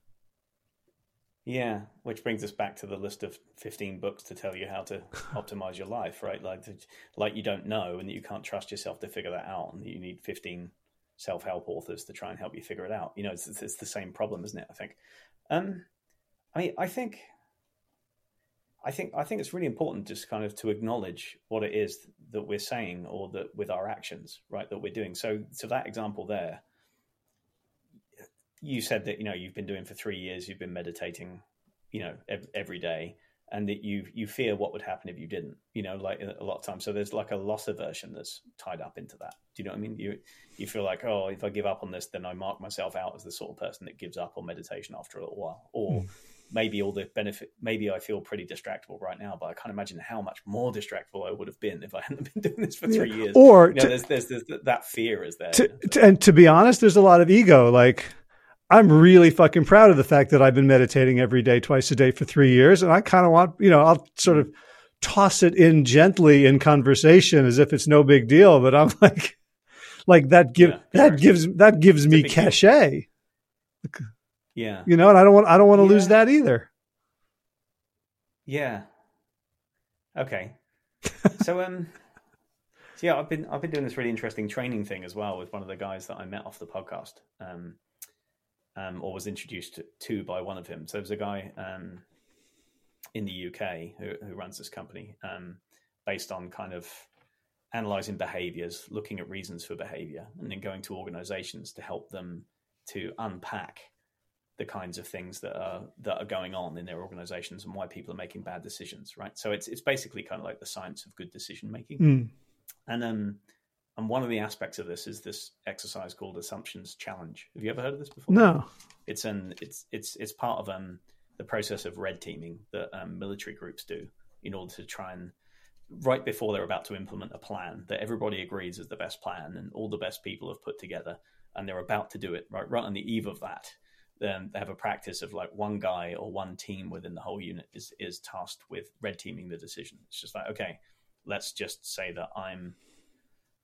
Yeah, which brings us back to the list of 15 books to tell you how to optimize your life, right? Like, like you don't know and that you can't trust yourself to figure that out, and you need 15 self-help authors to try and help you figure it out. You know, it's, it's the same problem, isn't it? I think. Um, I mean, I think, I think, I think it's really important just kind of to acknowledge what it is that we're saying or that with our actions, right, that we're doing. So, to that example there, you said that you know you've been doing for three years, you've been meditating, you know, every, every day, and that you you fear what would happen if you didn't, you know, like a lot of times. So there's like a loss aversion that's tied up into that. Do you know what I mean? You you feel like, oh, if I give up on this, then I mark myself out as the sort of person that gives up on meditation after a little while, or mm maybe all the benefit maybe i feel pretty distractible right now but i can't imagine how much more distractible i would have been if i hadn't been doing this for three years. Or you know, to, there's, there's, there's, that fear is there to, to, and to be honest there's a lot of ego. Like i'm really fucking proud of the fact that i've been meditating every day twice a day for three years and i kind of want you know i'll sort of toss it in gently in conversation as if it's no big deal but i'm like like that give yeah, that gives that gives me cachet yeah. You know, and I don't want I don't want to yeah. lose that either. Yeah. Okay. so um so yeah, I've been I've been doing this really interesting training thing as well with one of the guys that I met off the podcast. Um um or was introduced to by one of him. So there's a guy um in the UK who who runs this company um based on kind of analyzing behaviors, looking at reasons for behavior, and then going to organizations to help them to unpack the kinds of things that are that are going on in their organizations and why people are making bad decisions right? So it's it's basically kind of like the science of good decision making. Mm. and um and one of the aspects of this is this exercise called assumptions challenge. Have you ever heard of this before? No. It's an it's it's it's part of um the process of red teaming that um, military groups do in order to try and right before they're about to implement a plan that everybody agrees is the best plan and all the best people have put together and they're about to do it right right on the eve of that then they have a practice of like one guy or one team within the whole unit is is tasked with red teaming the decision. It's just like, okay, let's just say that I'm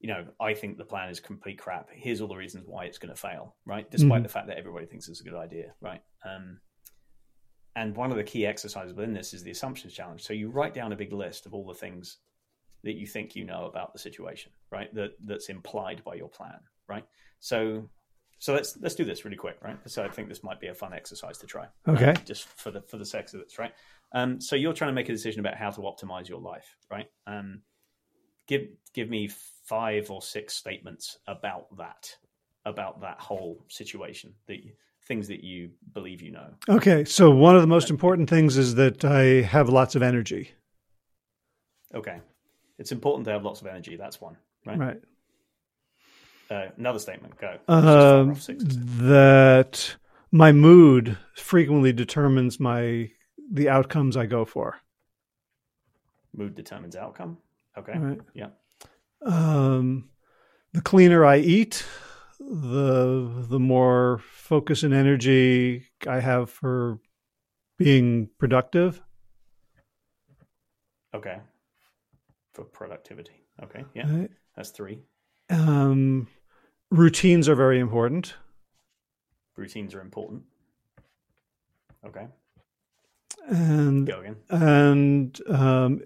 you know, I think the plan is complete crap. Here's all the reasons why it's going to fail, right? Despite mm-hmm. the fact that everybody thinks it's a good idea, right? Um, and one of the key exercises within this is the assumptions challenge. So you write down a big list of all the things that you think you know about the situation, right? That that's implied by your plan, right? So So let's let's do this really quick, right? So I think this might be a fun exercise to try. Okay. right? Just for the for the sex of this, right? Um, so you're trying to make a decision about how to optimize your life, right? Um, give give me five or six statements about that, about that whole situation, the things that you believe you know. Okay. So one of the most important things is that I have lots of energy. Okay, it's important to have lots of energy. That's one, right? Right. Uh, another statement. Go. Let's just fire Um, that my mood frequently determines my the outcomes I go for. Mood determines outcome. Okay. Right. Yeah. Um, the cleaner I eat, the the more focus and energy I have for being productive. Okay. For productivity. Okay. Yeah. Right? That's three. Um, routines are very important. Routines are important. Okay. And Go again. and um,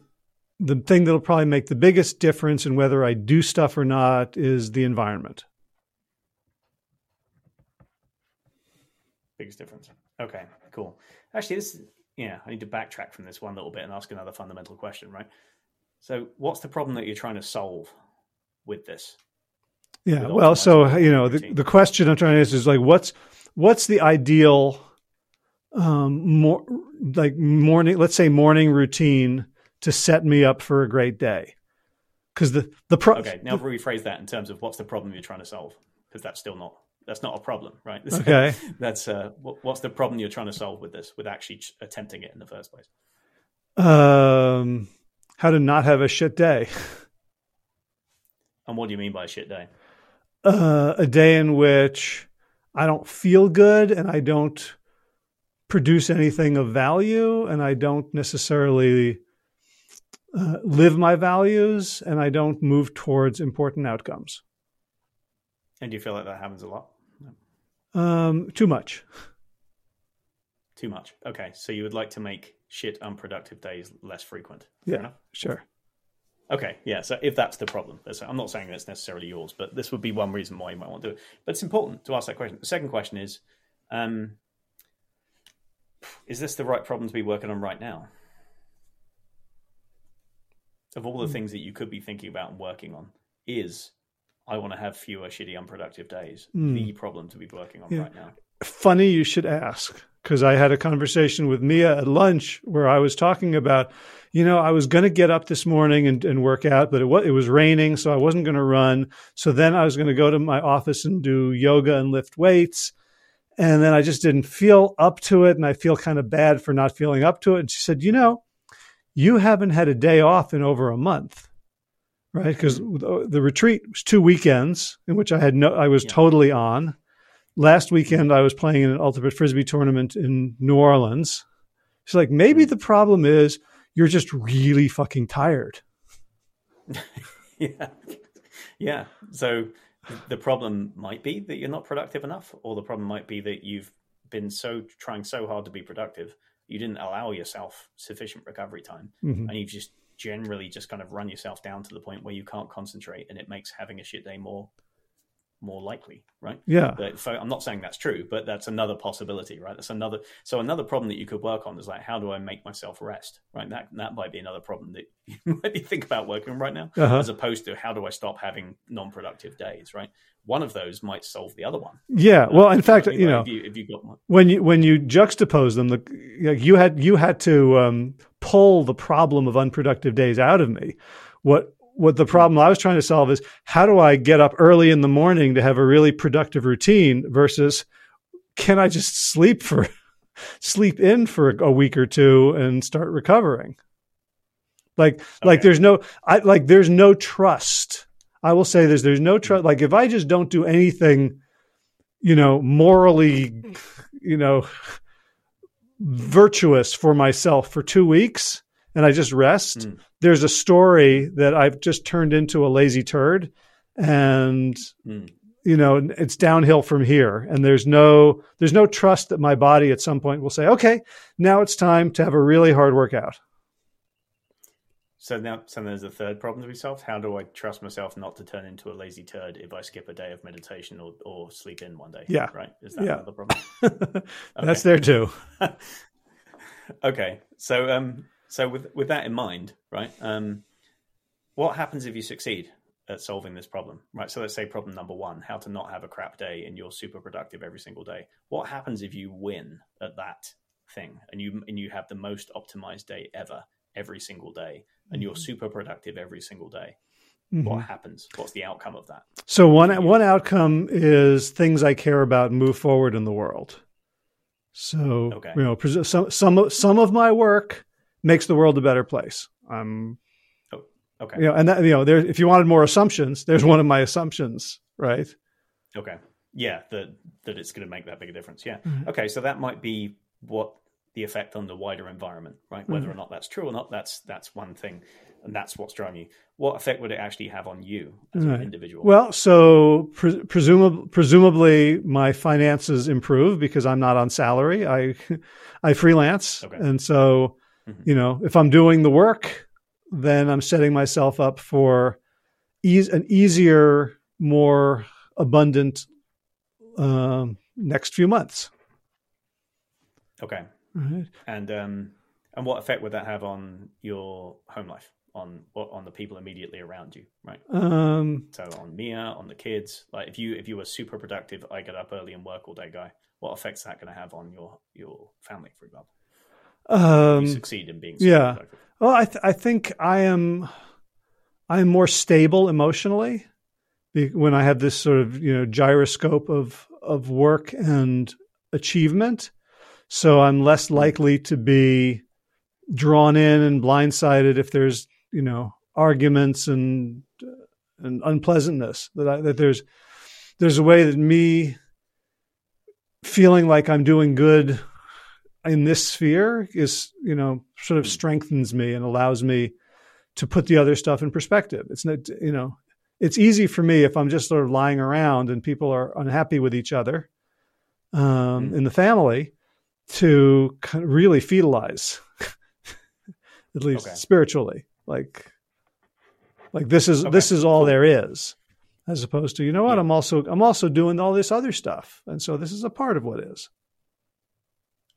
the thing that'll probably make the biggest difference in whether I do stuff or not is the environment. Biggest difference. Okay. Cool. Actually, this. Yeah, I need to backtrack from this one little bit and ask another fundamental question, right? So, what's the problem that you're trying to solve with this? Yeah. Well, so you know, the, the question I'm trying to answer is like, what's what's the ideal, um, more like morning, let's say morning routine to set me up for a great day? Because the the pro- Okay. Now rephrase that in terms of what's the problem you're trying to solve, because that's still not that's not a problem, right? Okay. that's uh, what, what's the problem you're trying to solve with this, with actually ch- attempting it in the first place? um, how to not have a shit day. And what do you mean by a shit day? Uh, a day in which I don't feel good and I don't produce anything of value and I don't necessarily uh, live my values and I don't move towards important outcomes. And do you feel like that happens a lot? Um, too much. Too much. Okay, so you would like to make shit unproductive days less frequent. Fair Yeah. enough. Sure. Okay, yeah. So if that's the problem, I'm not saying that's necessarily yours, but this would be one reason why you might want to do it. But it's important to ask that question. The second question is, um, is this the right problem to be working on right now? Of all the Hmm. things that you could be thinking about and working on, is I want to have fewer shitty unproductive days Hmm. the problem to be working on Yeah. right now? Funny you should ask because I had a conversation with Mia at lunch where I was talking about, you know, I was going to get up this morning and, and work out, but it was, it was raining, so I wasn't going to run. So then I was going to go to my office and do yoga and lift weights. And then I just didn't feel up to it. And I feel kind of bad for not feeling up to it. And she said, you know, you haven't had a day off in over a month. Right. Because the retreat was two weekends in which I had no, I was Yeah. totally on last weekend I was playing in an ultimate frisbee tournament in New Orleans. She's like, maybe the problem is you're just really fucking tired. yeah yeah so the problem might be that you're not productive enough or the problem might be that you've been so trying so hard to be productive you didn't allow yourself sufficient recovery time Mhm. and you've just generally just kind of run yourself down to the point where you can't concentrate and it makes having a shit day more more likely right Yeah. so I'm not saying that's true, but that's another possibility, right? That's another. So another problem that you could work on is like, how do I make myself rest, right? That that might be another problem that you might be think about working on right now, Uh-huh. as opposed to how do I stop having non-productive days, right? One of those might solve the other one. Yeah. Well, in fact, you know, if you, if you got one, when you when you juxtapose them, the you had you had to um, pull the problem of unproductive days out of me. What what the problem I was trying to solve is how do I get up early in the morning to have a really productive routine versus can I just sleep for sleep in for a week or two and start recovering? Like like there's no I like there's no trust. I will say this there's no trust like if I just don't do anything you know morally you know virtuous for myself for 2 weeks and I just rest Mm. There's a story that I've just turned into a lazy turd and Mm. you know it's downhill from here and there's no there's no trust that my body at some point will say okay now it's time to have a really hard workout So now, so there's a third problem to be solved. How do I trust myself not to turn into a lazy turd if I skip a day of meditation or, or sleep in one day? Yeah. Right. Is that Yeah. another problem? That's there too. okay. So, um, so with with that in mind, right? Um, what happens if you succeed at solving this problem? Right. So let's say problem number one: how to not have a crap day and you're super productive every single day. What happens if you win at that thing and you and you have the most optimized day ever every single day and you're super productive every single day? Mhm. What happens? What's the outcome of that? So one one outcome is things I care about move forward in the world. So Okay. you know, some some some of my work makes the world a better place. Um, Okay. you know, and that, you know, there. If you wanted more assumptions, there's one of my assumptions, right? Okay. Yeah, that that it's going to make that big a difference. Yeah. Mhm. Okay, so that might be what the effect on the wider environment, right? Whether Mm-hmm. or not that's true or not, that's that's one thing, and that's what's driving you. What effect would it actually have on you as Right. an individual? Well, so pre- presumably, presumably my finances improve because I'm not on salary. I I freelance, Okay. and so Mhm. you know if I'm doing the work, then I'm setting myself up for ease an easier, more abundant um, next few months. okay, Right. and um, and what effect would that have on your home life, on on the people immediately around you, right? Um, So on Mia, on the kids, like if you if you were super productive, I get up early and work all day guy. What effect's that going to have on your your family, for example? Um, you succeed in being yeah. productive. Well, I th- I think I am I am more stable emotionally when I have this sort of you know gyroscope of of work and achievement. So I'm less likely to be drawn in and blindsided if there's you know arguments and and unpleasantness. That I, that there's there's a way that me feeling like I'm doing good in this sphere is you know sort of strengthens me and allows me to put the other stuff in perspective. It's not you know it's easy for me if i'm just sort of lying around and people are unhappy with each other um, Mm. in the family to kind of really fetalize at least Okay. spiritually. Like like this is this is all there is as opposed to you know what Yeah. i'm also i'm also doing all this other stuff. And so this is a part of what is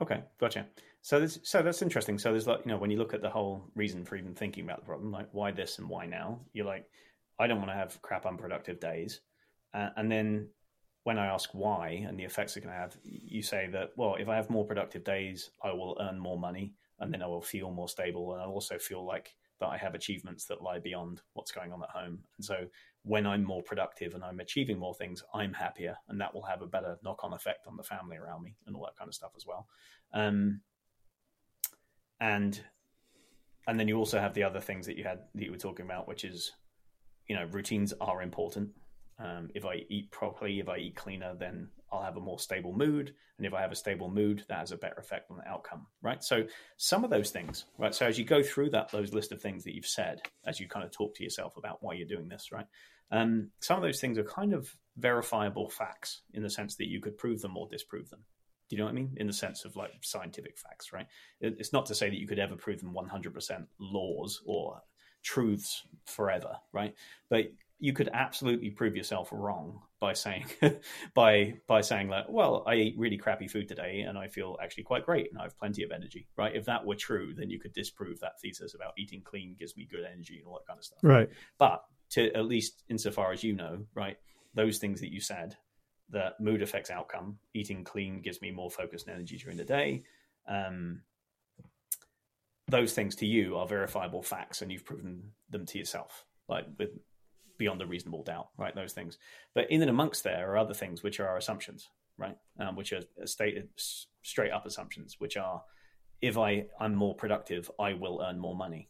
Okay, gotcha. So this, so that's interesting. So there's like you know when you look at the whole reason for even thinking about the problem, like why this and why now, you're like, I don't want to have crap unproductive days, uh, and then when I ask why and the effects it can have, you say that well, if I have more productive days, I will earn more money, and then I will feel more stable, and I'll also feel like that I have achievements that lie beyond what's going on at home. And so when I'm more productive and I'm achieving more things, I'm happier, and that will have a better knock-on effect on the family around me and all that kind of stuff as well. Um, and and then you also have the other things that you had that you were talking about, which is you know routines are important. Um, if I eat properly, if I eat cleaner, then I'll have a more stable mood, and if I have a stable mood, that has a better effect on the outcome, right? So some of those things, right? So as you go through that those list of things that you've said, as you kind of talk to yourself about why you're doing this, right? Um, some of those things are kind of verifiable facts in the sense that you could prove them or disprove them. Do you know what I mean? In the sense of like scientific facts, right? It's not to say that you could ever prove them 100% laws or truths forever, right? But you could absolutely prove yourself wrong by saying by by saying like, well, I ate really crappy food today and I feel actually quite great and I have plenty of energy, right? If that were true, then you could disprove that thesis about eating clean gives me good energy and all that kind of stuff. right But to at least insofar as you know, right, those things that you said, that mood affects outcome. Eating clean gives me more focus and energy during the day. Um, those things to you are verifiable facts, and you've proven them to yourself, like with beyond a reasonable doubt, right? Those things. But in and amongst there are other things which are our assumptions, right? Um, which are stated straight up assumptions, which are if I I'm more productive, I will earn more money,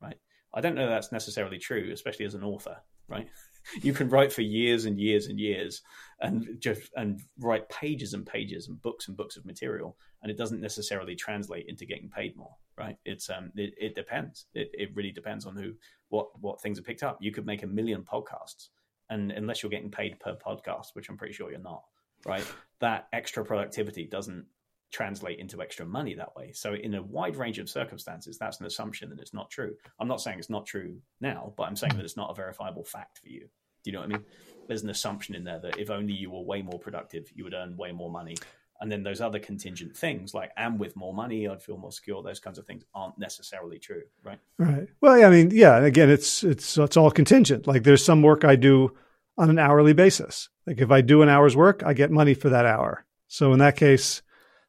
right? I don't know that's necessarily true, especially as an author, right? You can write for years and years and years and just and write pages and pages and books and books of material, and it doesn't necessarily translate into getting paid more, right? It's um it, it depends. It it really depends on who what what things are picked up. You could make a million podcasts, and unless you're getting paid per podcast, which I'm pretty sure you're not, right? That extra productivity doesn't translate into extra money that way. So, in a wide range of circumstances, that's an assumption that it's not true. I'm not saying it's not true now, but I'm saying that it's not a verifiable fact for you. Do you know what I mean? There's an assumption in there that if only you were way more productive, you would earn way more money. And then those other contingent things, like and with more money, I'd feel more secure. Those kinds of things aren't necessarily true, right? Right. Well, I mean, yeah. And again, it's it's it's all contingent. Like there's some work I do on an hourly basis. Like if I do an hour's work, I get money for that hour. So in that case,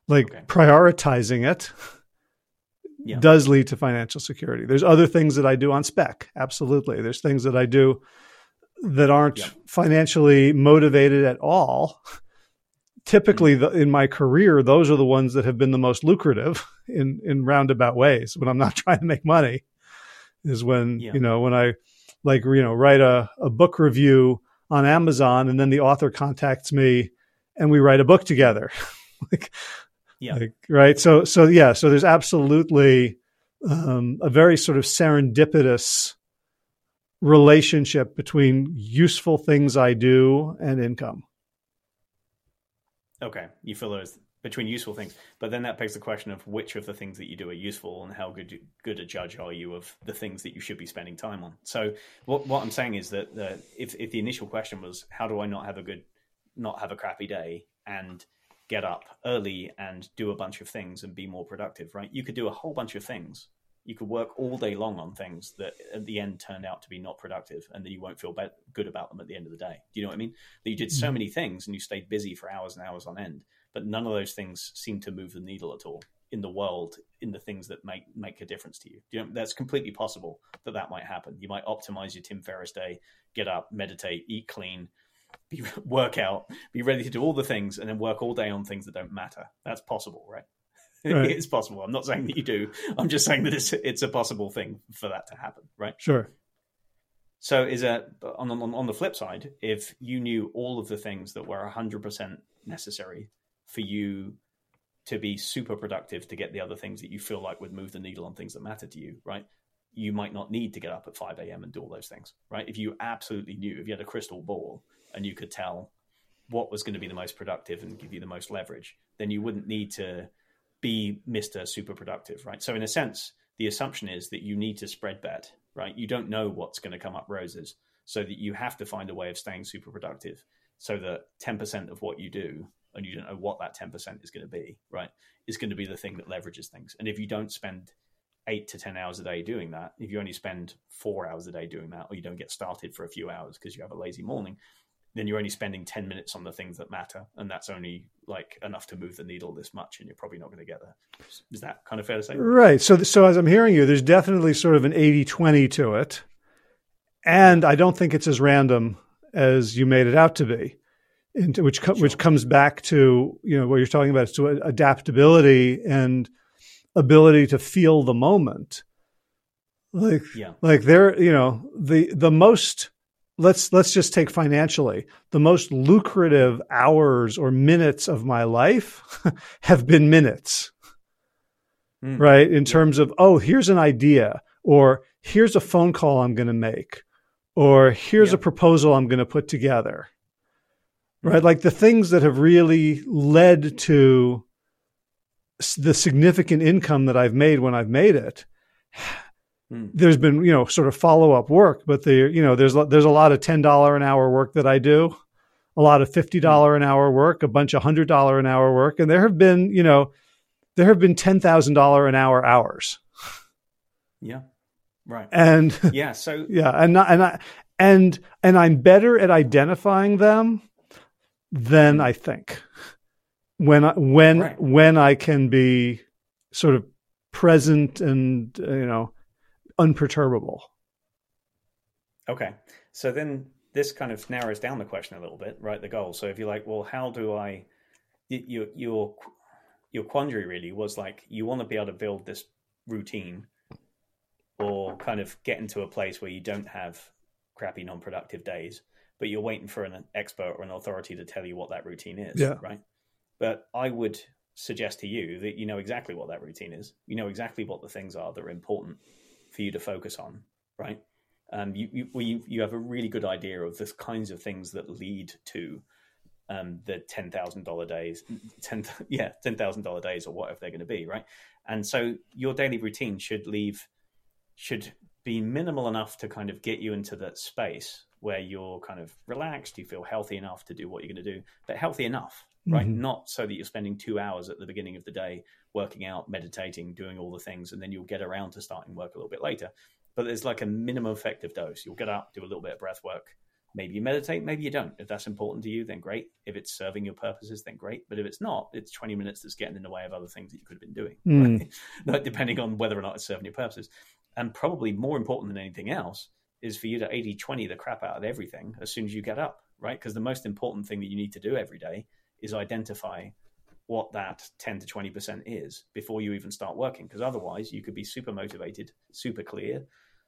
like okay. prioritizing it yeah. does lead to financial security. There's other things that I do on spec. Absolutely. There's things that I do that aren't yeah. financially motivated at all typically the, in my career, those are the ones that have been the most lucrative in, in roundabout ways when I'm not trying to make money is when, yeah. you know, when I like, you know, write a, a book review on Amazon and then the author contacts me and we write a book together. like, yeah. Like, right. So, so yeah, so there's absolutely um, a very sort of serendipitous relationship between useful things I do and income. Okay, you feel those between useful things, but then that begs the question of which of the things that you do are useful and how good good a judge are you of the things that you should be spending time on. So what what I'm saying is that the, if if the initial question was how do I not have a good not have a crappy day and get up early and do a bunch of things and be more productive, right? You could do a whole bunch of things you could work all day long on things that at the end turned out to be not productive and then you won't feel be- good about them at the end of the day do you know what i mean that you did so mm-hmm. many things and you stayed busy for hours and hours on end but none of those things seem to move the needle at all in the world in the things that make make a difference to you. you know, that's completely possible that that might happen. You might optimize your Tim Ferriss day, get up, meditate, eat clean, be work out, be ready to do all the things, and then work all day on things that don't matter. That's possible, right? Right. it's possible. I'm not saying that you do. I'm just saying that it's it's a possible thing for that to happen, right? Sure. So is that on, on on the flip side, if you knew all of the things that were 100% necessary for you to be super productive to get the other things that you feel like would move the needle on things that matter to you, right? You might not need to get up at 5 a.m. and do all those things, right? If you absolutely knew, if you had a crystal ball and you could tell what was going to be the most productive and give you the most leverage, then you wouldn't need to be Mr. Super Productive, right? So in a sense, the assumption is that you need to spread bet, right? You don't know what's going to come up roses, so that you have to find a way of staying super productive so that 10% of what you do and you don't know what that 10% is going to be, right? Is going to be the thing that leverages things. And if you don't spend eight to 10 hours a day doing that, if you only spend four hours a day doing that, or you don't get started for a few hours because you have a lazy morning, then you're only spending 10 minutes on the things that matter and that's only like enough to move the needle this much and you're probably not going to get there is that kind of fair to say right so so as i'm hearing you there's definitely sort of an 80-20 to it and i don't think it's as random as you made it out to be into which co- sure. which comes back to you know what you're talking about is to adaptability and ability to feel the moment like yeah. like there you know the the most let's let's just take financially. The most lucrative hours or minutes of my life have been minutes. Mm. right? In terms of oh here's an idea or here's a phone call i'm going to make or here's a proposal i'm going to put together. Mm. right? Like the things that have really led to the significant income that i've made when i've made it Hmm. There's been, you know, sort of follow up work, but there, you know, there's there's a lot of ten dollar an hour work that I do, a lot of fifty dollar an hour work, a bunch of hundred dollar an hour work, and there have been, you know, there have been ten thousand dollar an hour hours. Yeah, right. And yeah, so yeah, and not, and I and and I'm better at identifying them than hmm. I think. When I, when right. when I can be sort of present and you know unperturbable. Okay. So then this kind of narrows down the question a little bit, right? The goal. So if you're like, well, how do I, your, your, your quandary really was like, you want to be able to build this routine or kind of get into a place where you don't have crappy non-productive days, but you're waiting for an expert or an authority to tell you what that routine is. Yeah. Right. But I would suggest to you that you know exactly what that routine is. You know exactly what the things are that are important for you to focus on, right? Um, you, you, you, you have a really good idea of the kinds of things that lead to um, the ten thousand dollar days, ten yeah, ten thousand dollar days or whatever they're going to be, right? And so your daily routine should leave should be minimal enough to kind of get you into that space where you're kind of relaxed, you feel healthy enough to do what you're going to do, but healthy enough, right? Mm-hmm. Not so that you're spending two hours at the beginning of the day working out, meditating, doing all the things, and then you'll get around to starting work a little bit later. But there's like a minimum effective dose. You'll get up, do a little bit of breath work, Maybe you meditate, maybe you don't. If that's important to you, then great. If it's serving your purposes, then great. But if it's not, it's 20 minutes that's getting in the way of other things that you could have been doing, mm. right? depending on whether or not it's serving your purposes. And probably more important than anything else is for you to 80 20 the crap out of everything as soon as you get up, right? Because the most important thing that you need to do every day is identify what that 10 to 20% is before you even start working. Because otherwise, you could be super motivated, super clear,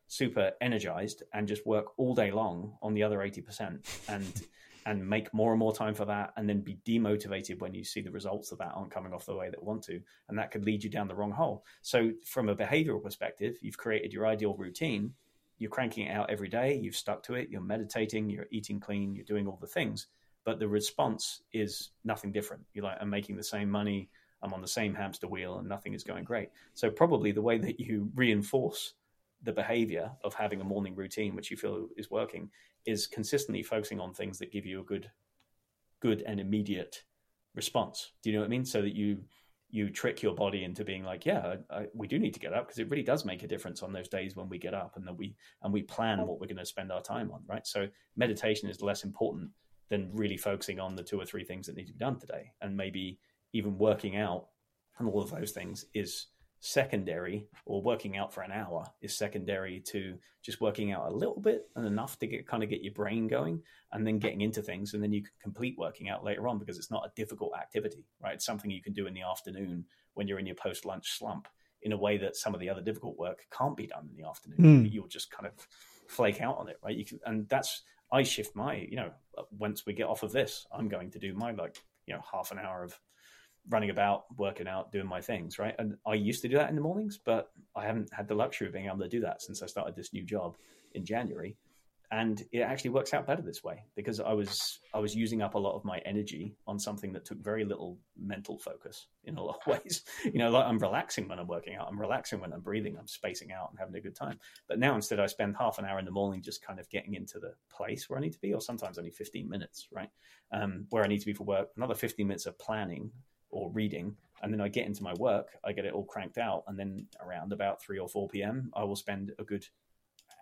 super energized and just work all day long on the other 80% and and make more and more time for that and then be demotivated when you see the results of that aren't coming off the way that want to and that could lead you down the wrong hole so from a behavioral perspective you've created your ideal routine you're cranking it out every day you've stuck to it you're meditating you're eating clean you're doing all the things but the response is nothing different. You're like i'm making the same money i'm on the same hamster wheel and nothing is going great. So probably the way that you reinforce the behavior of having a morning routine which you feel is working is consistently focusing on things that give you a good good and immediate response. Do you know what i mean? So that you you trick your body into being like yeah I, I, we do need to get up because it really does make a difference on those days when we get up and that we and we plan what we're going to spend our time on right? So meditation is less important than really focusing on the two or three things that need to be done today. And maybe even working out and all of those things is secondary or working out for an hour is secondary to just working out a little bit and enough to get kind of get your brain going and then getting into things. And then you can complete working out later on because it's not a difficult activity right? It's something you can do in the afternoon when you're in your post lunch slump in a way that some of the other difficult work can't be done in the afternoon. Mm. you'll just kind of flake out on it right? You can and that's i shift my you know once we get off of this i'm going to do my like you know half an hour of running about, working out, doing my things, right? And I used to do that in the mornings, but I haven't had the luxury of being able to do that since I started this new job in January. And it actually works out better this way because I was I was using up a lot of my energy on something that took very little mental focus in a lot of ways. You know, like I'm relaxing when I'm working out, I'm relaxing when I'm breathing, I'm spacing out and having a good time. But now instead I spend half an hour in the morning just kind of getting into the place where I need to be, or sometimes only 15 minutes, right? Um, where I need to be for work, another 15 minutes of planning or reading and then I get into my work, I get it all cranked out, and then around about three or four p.m., I will spend a good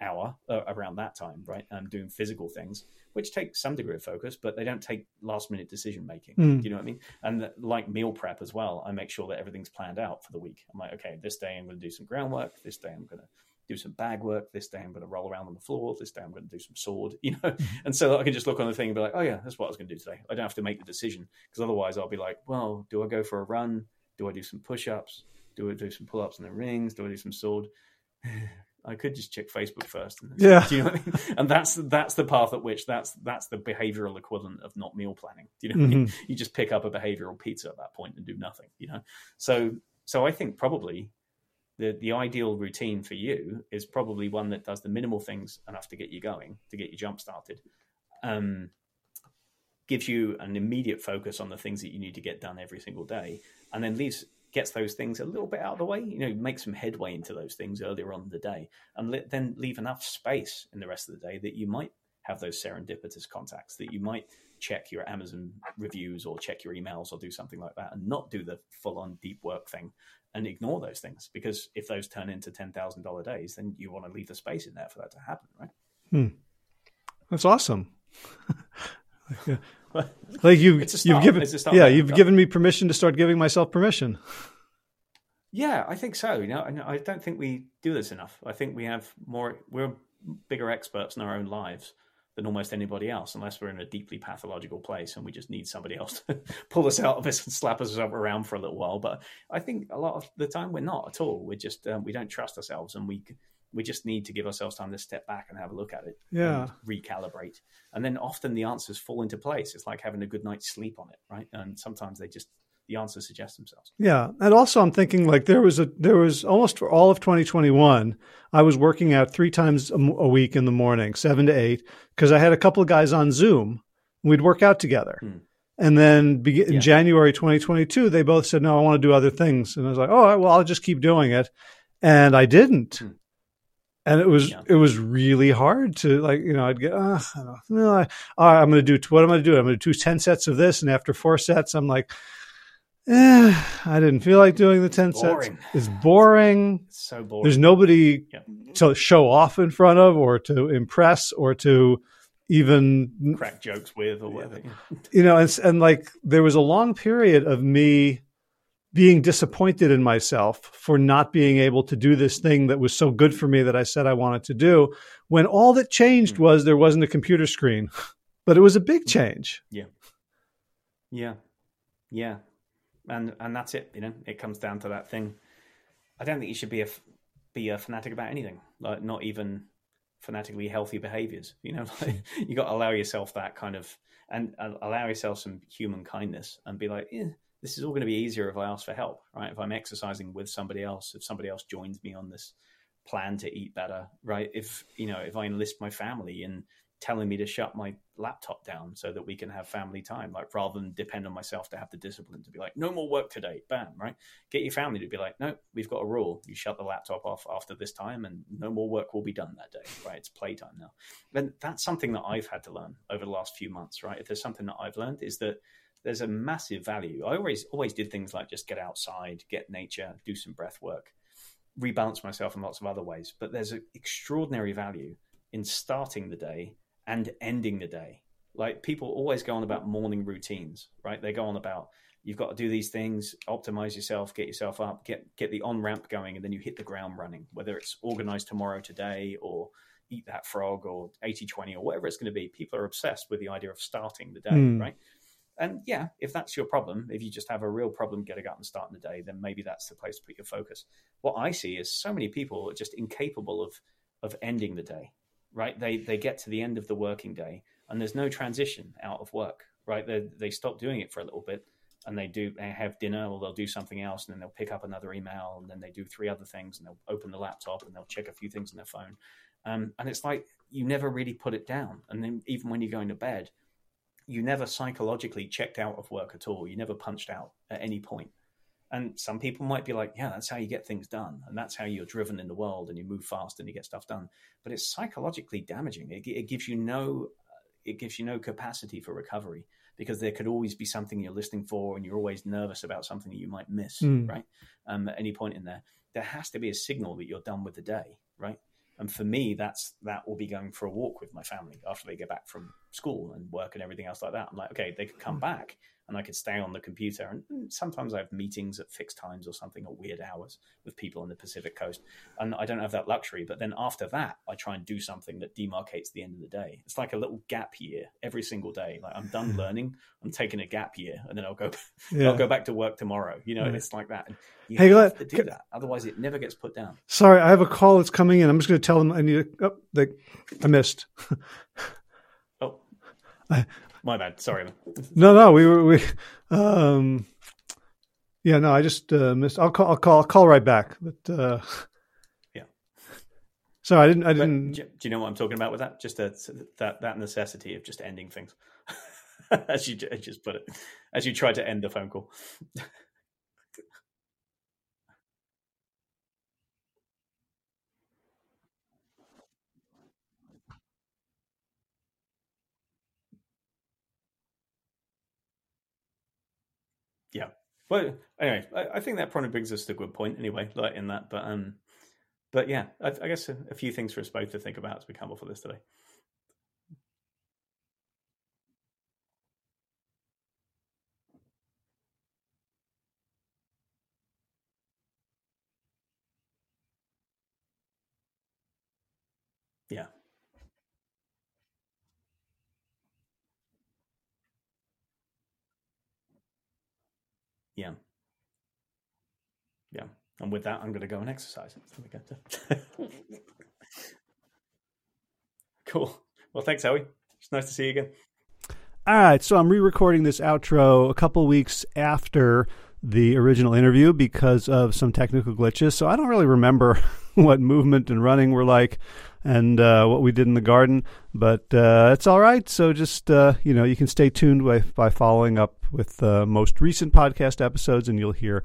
hour uh, around that time, right, um, doing physical things, which take some degree of focus, but they don't take last minute decision making. Mm. Do you know what I mean? And like meal prep as well, I make sure that everything's planned out for the week. I'm like, okay, this day I'm going to do some groundwork. This day I'm going to do some bag work. This day I'm going to roll around on the floor. This day I'm going to do some sword, you know. Mm-hmm. and so I can just look on the thing and be like, oh yeah, that's what I was going to do today. I don't have to make the decision because otherwise I'll be like, well, do I go for a run? Do I do some push-ups? Do I do some pull-ups in the rings? Do I do some sword? I could just check Facebook first. And yeah, you know I mean? And that's that's the path at which that's that's the behavioral equivalent of not meal planning. Do you know? Mm-hmm. I mean? Mm-hmm. You just pick up a behavioral pizza at that point and do nothing. You know. So so I think probably the the ideal routine for you is probably one that does the minimal things enough to get you going, to get you jump started. Um, gives you an immediate focus on the things that you need to get done every single day, and then leaves gets those things a little bit out of the way. You know, make some headway into those things earlier on in the day, and let, then leave enough space in the rest of the day that you might have those serendipitous contacts that you might check your Amazon reviews or check your emails or do something like that and not do the full on deep work thing and ignore those things because if those turn into $10,000 days, then you want to leave the space in there for that to happen, right? Hmm. That's awesome. like you, you've given, yeah, you've given me permission to start giving myself permission. Yeah, I think so. You know, I don't think we do this enough. I think we have more. We're bigger experts in our own lives than almost anybody else, unless we're in a deeply pathological place and we just need somebody else to pull us out of this and slap us around for a little while. But I think a lot of the time we're not at all. We're just um, we don't trust ourselves, and we we just need to give ourselves time to step back and have a look at it, yeah, recalibrate, and then often the answers fall into place. It's like having a good night's sleep on it, right? And sometimes they just the answers suggest themselves. Yeah, and also I'm thinking like there was a there was almost for all of 2021, I was working out three times a, week in the morning, seven to eight, because I had a couple of guys on Zoom. We'd work out together, hmm. And then be- in Yeah. January 2022, they both said, no, I want to do other things. And I was like, oh, well, I'll just keep doing it. And I didn't. Hmm. And it was Yeah. it was really hard to like you know I'd get know, no, I, I'm going to do what am I going to do I'm going to do ten sets of this and after four sets I'm like eh, I didn't feel like doing the ten Boring. sets it's boring It's so boring. there's nobody Yeah. to show off in front of or to impress or to even crack jokes with or whatever. You know and, and like there was a long period of me being disappointed in myself for not being able to do this thing that was so good for me that I said I wanted to do when all that changed Hmm. was there wasn't a computer screen but it was a big change Yeah, yeah, yeah and and that's it. You know, it comes down to that thing. I don't think you should be a be a fanatic about anything, like not even fanatically healthy behaviors. You know, like, you got to allow yourself that kind of and, and allow yourself some human kindness and be like, eh, this is all going to be easier if I ask for help, right? If I'm exercising with somebody else, if somebody else joins me on this plan to eat better, right? If you know, if I enlist my family in telling me to shut my laptop down so that we can have family time, like rather than depend on myself to have the discipline to be like, no more work today, bam, right? Get your family to be like, no, we've got a rule. You shut the laptop off after this time and no more work will be done that day, right? It's playtime now. And that's something that I've had to learn over the last few months, right? If there's something that I've learned is that there's a massive value. I always always did things like just get outside, get nature, do some breath work, rebalance myself in lots of other ways. But there's an extraordinary value in starting the day and ending the day. Like people always go on about morning routines, right? They go on about you've got to do these things, optimize yourself, get yourself up, get get the on ramp going, and then you hit the ground running. Whether it's organize tomorrow, today, or eat that frog, or 80-20, or whatever it's going to be. People are obsessed with the idea of starting the day, Hmm. right? And yeah, if that's your problem, if you just have a real problem getting up and starting the day, then maybe that's the place to put your focus. What I see is so many people are just incapable of of ending the day. Right? They they get to the end of the working day and there's no transition out of work. Right? They they stop doing it for a little bit and they do they have dinner or they'll do something else and then they'll pick up another email and then they do three other things and they'll open the laptop and they'll check a few things on their phone. Um, and it's like you never really put it down. And then even when you're going to bed, you never psychologically checked out of work at all. You never punched out at any point. And some people might be like, yeah, that's how you get things done. And that's how you're driven in the world and you move fast and you get stuff done. But it's psychologically damaging. It, it gives you no, it gives you no capacity for recovery because there could always be something you're listening for and you're always nervous about something that you might miss, Mm. right? Um, at any point in there, there has to be a signal that you're done with the day, right? And for me, that's that will be going for a walk with my family after they get back from school and work and everything else like that. I'm like, okay, they could come hmm. back and I could stay on the computer. And sometimes I have meetings at fixed times or something at weird hours with people on the Pacific coast. And I don't have that luxury. But then after that, I try and do something that demarcates the end of the day. It's like a little gap year every single day. Like I'm done learning, I'm taking a gap year, and then I'll go yeah I'll go back to work tomorrow. You know, Right. it's like that. And you Hey, have Glenn, to do that. Otherwise it never gets put down. sorry I have a call that's coming in I'm just going to tell them I need to oh, they, I missed Oh, I- my bad. Sorry. No, no, we were we. Um, yeah, no, I just uh, missed. I'll call. I'll call. I'll call right back. But uh, Yeah. Sorry, I didn't. I didn't. do, do you know what I'm talking about with that? Just a, that that necessity of just ending things, as you just put it, as you try to end the phone call. Well, anyway, I, I think that probably brings us to a good point. Anyway, like in that, but um, but yeah, I, I guess a, a few things for us both to think about as we come off of this today. Yeah. Yeah. Yeah. And with that, I'm going to go and exercise. Cool. Well, thanks, Howie. It's nice to see you again. All right, so I'm re-recording this outro a couple weeks after the original interview because of some technical glitches. So I don't really remember what movement and running were like, and uh, what we did in the garden. But uh, it's all right. So just uh, you know, you can stay tuned by, by following up with the most recent podcast episodes, and you'll hear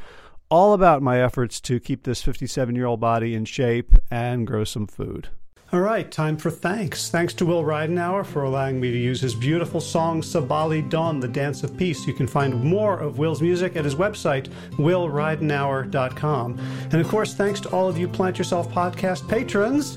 all about my efforts to keep this 57 year old body in shape and grow some food. All right, time for thanks. Thanks to Will Ridenhour for allowing me to use his beautiful song Sabali Dawn, The Dance of Peace. You can find more of Will's music at his website, willridenhour.com. And of course, thanks to all of you Plant Yourself podcast patrons.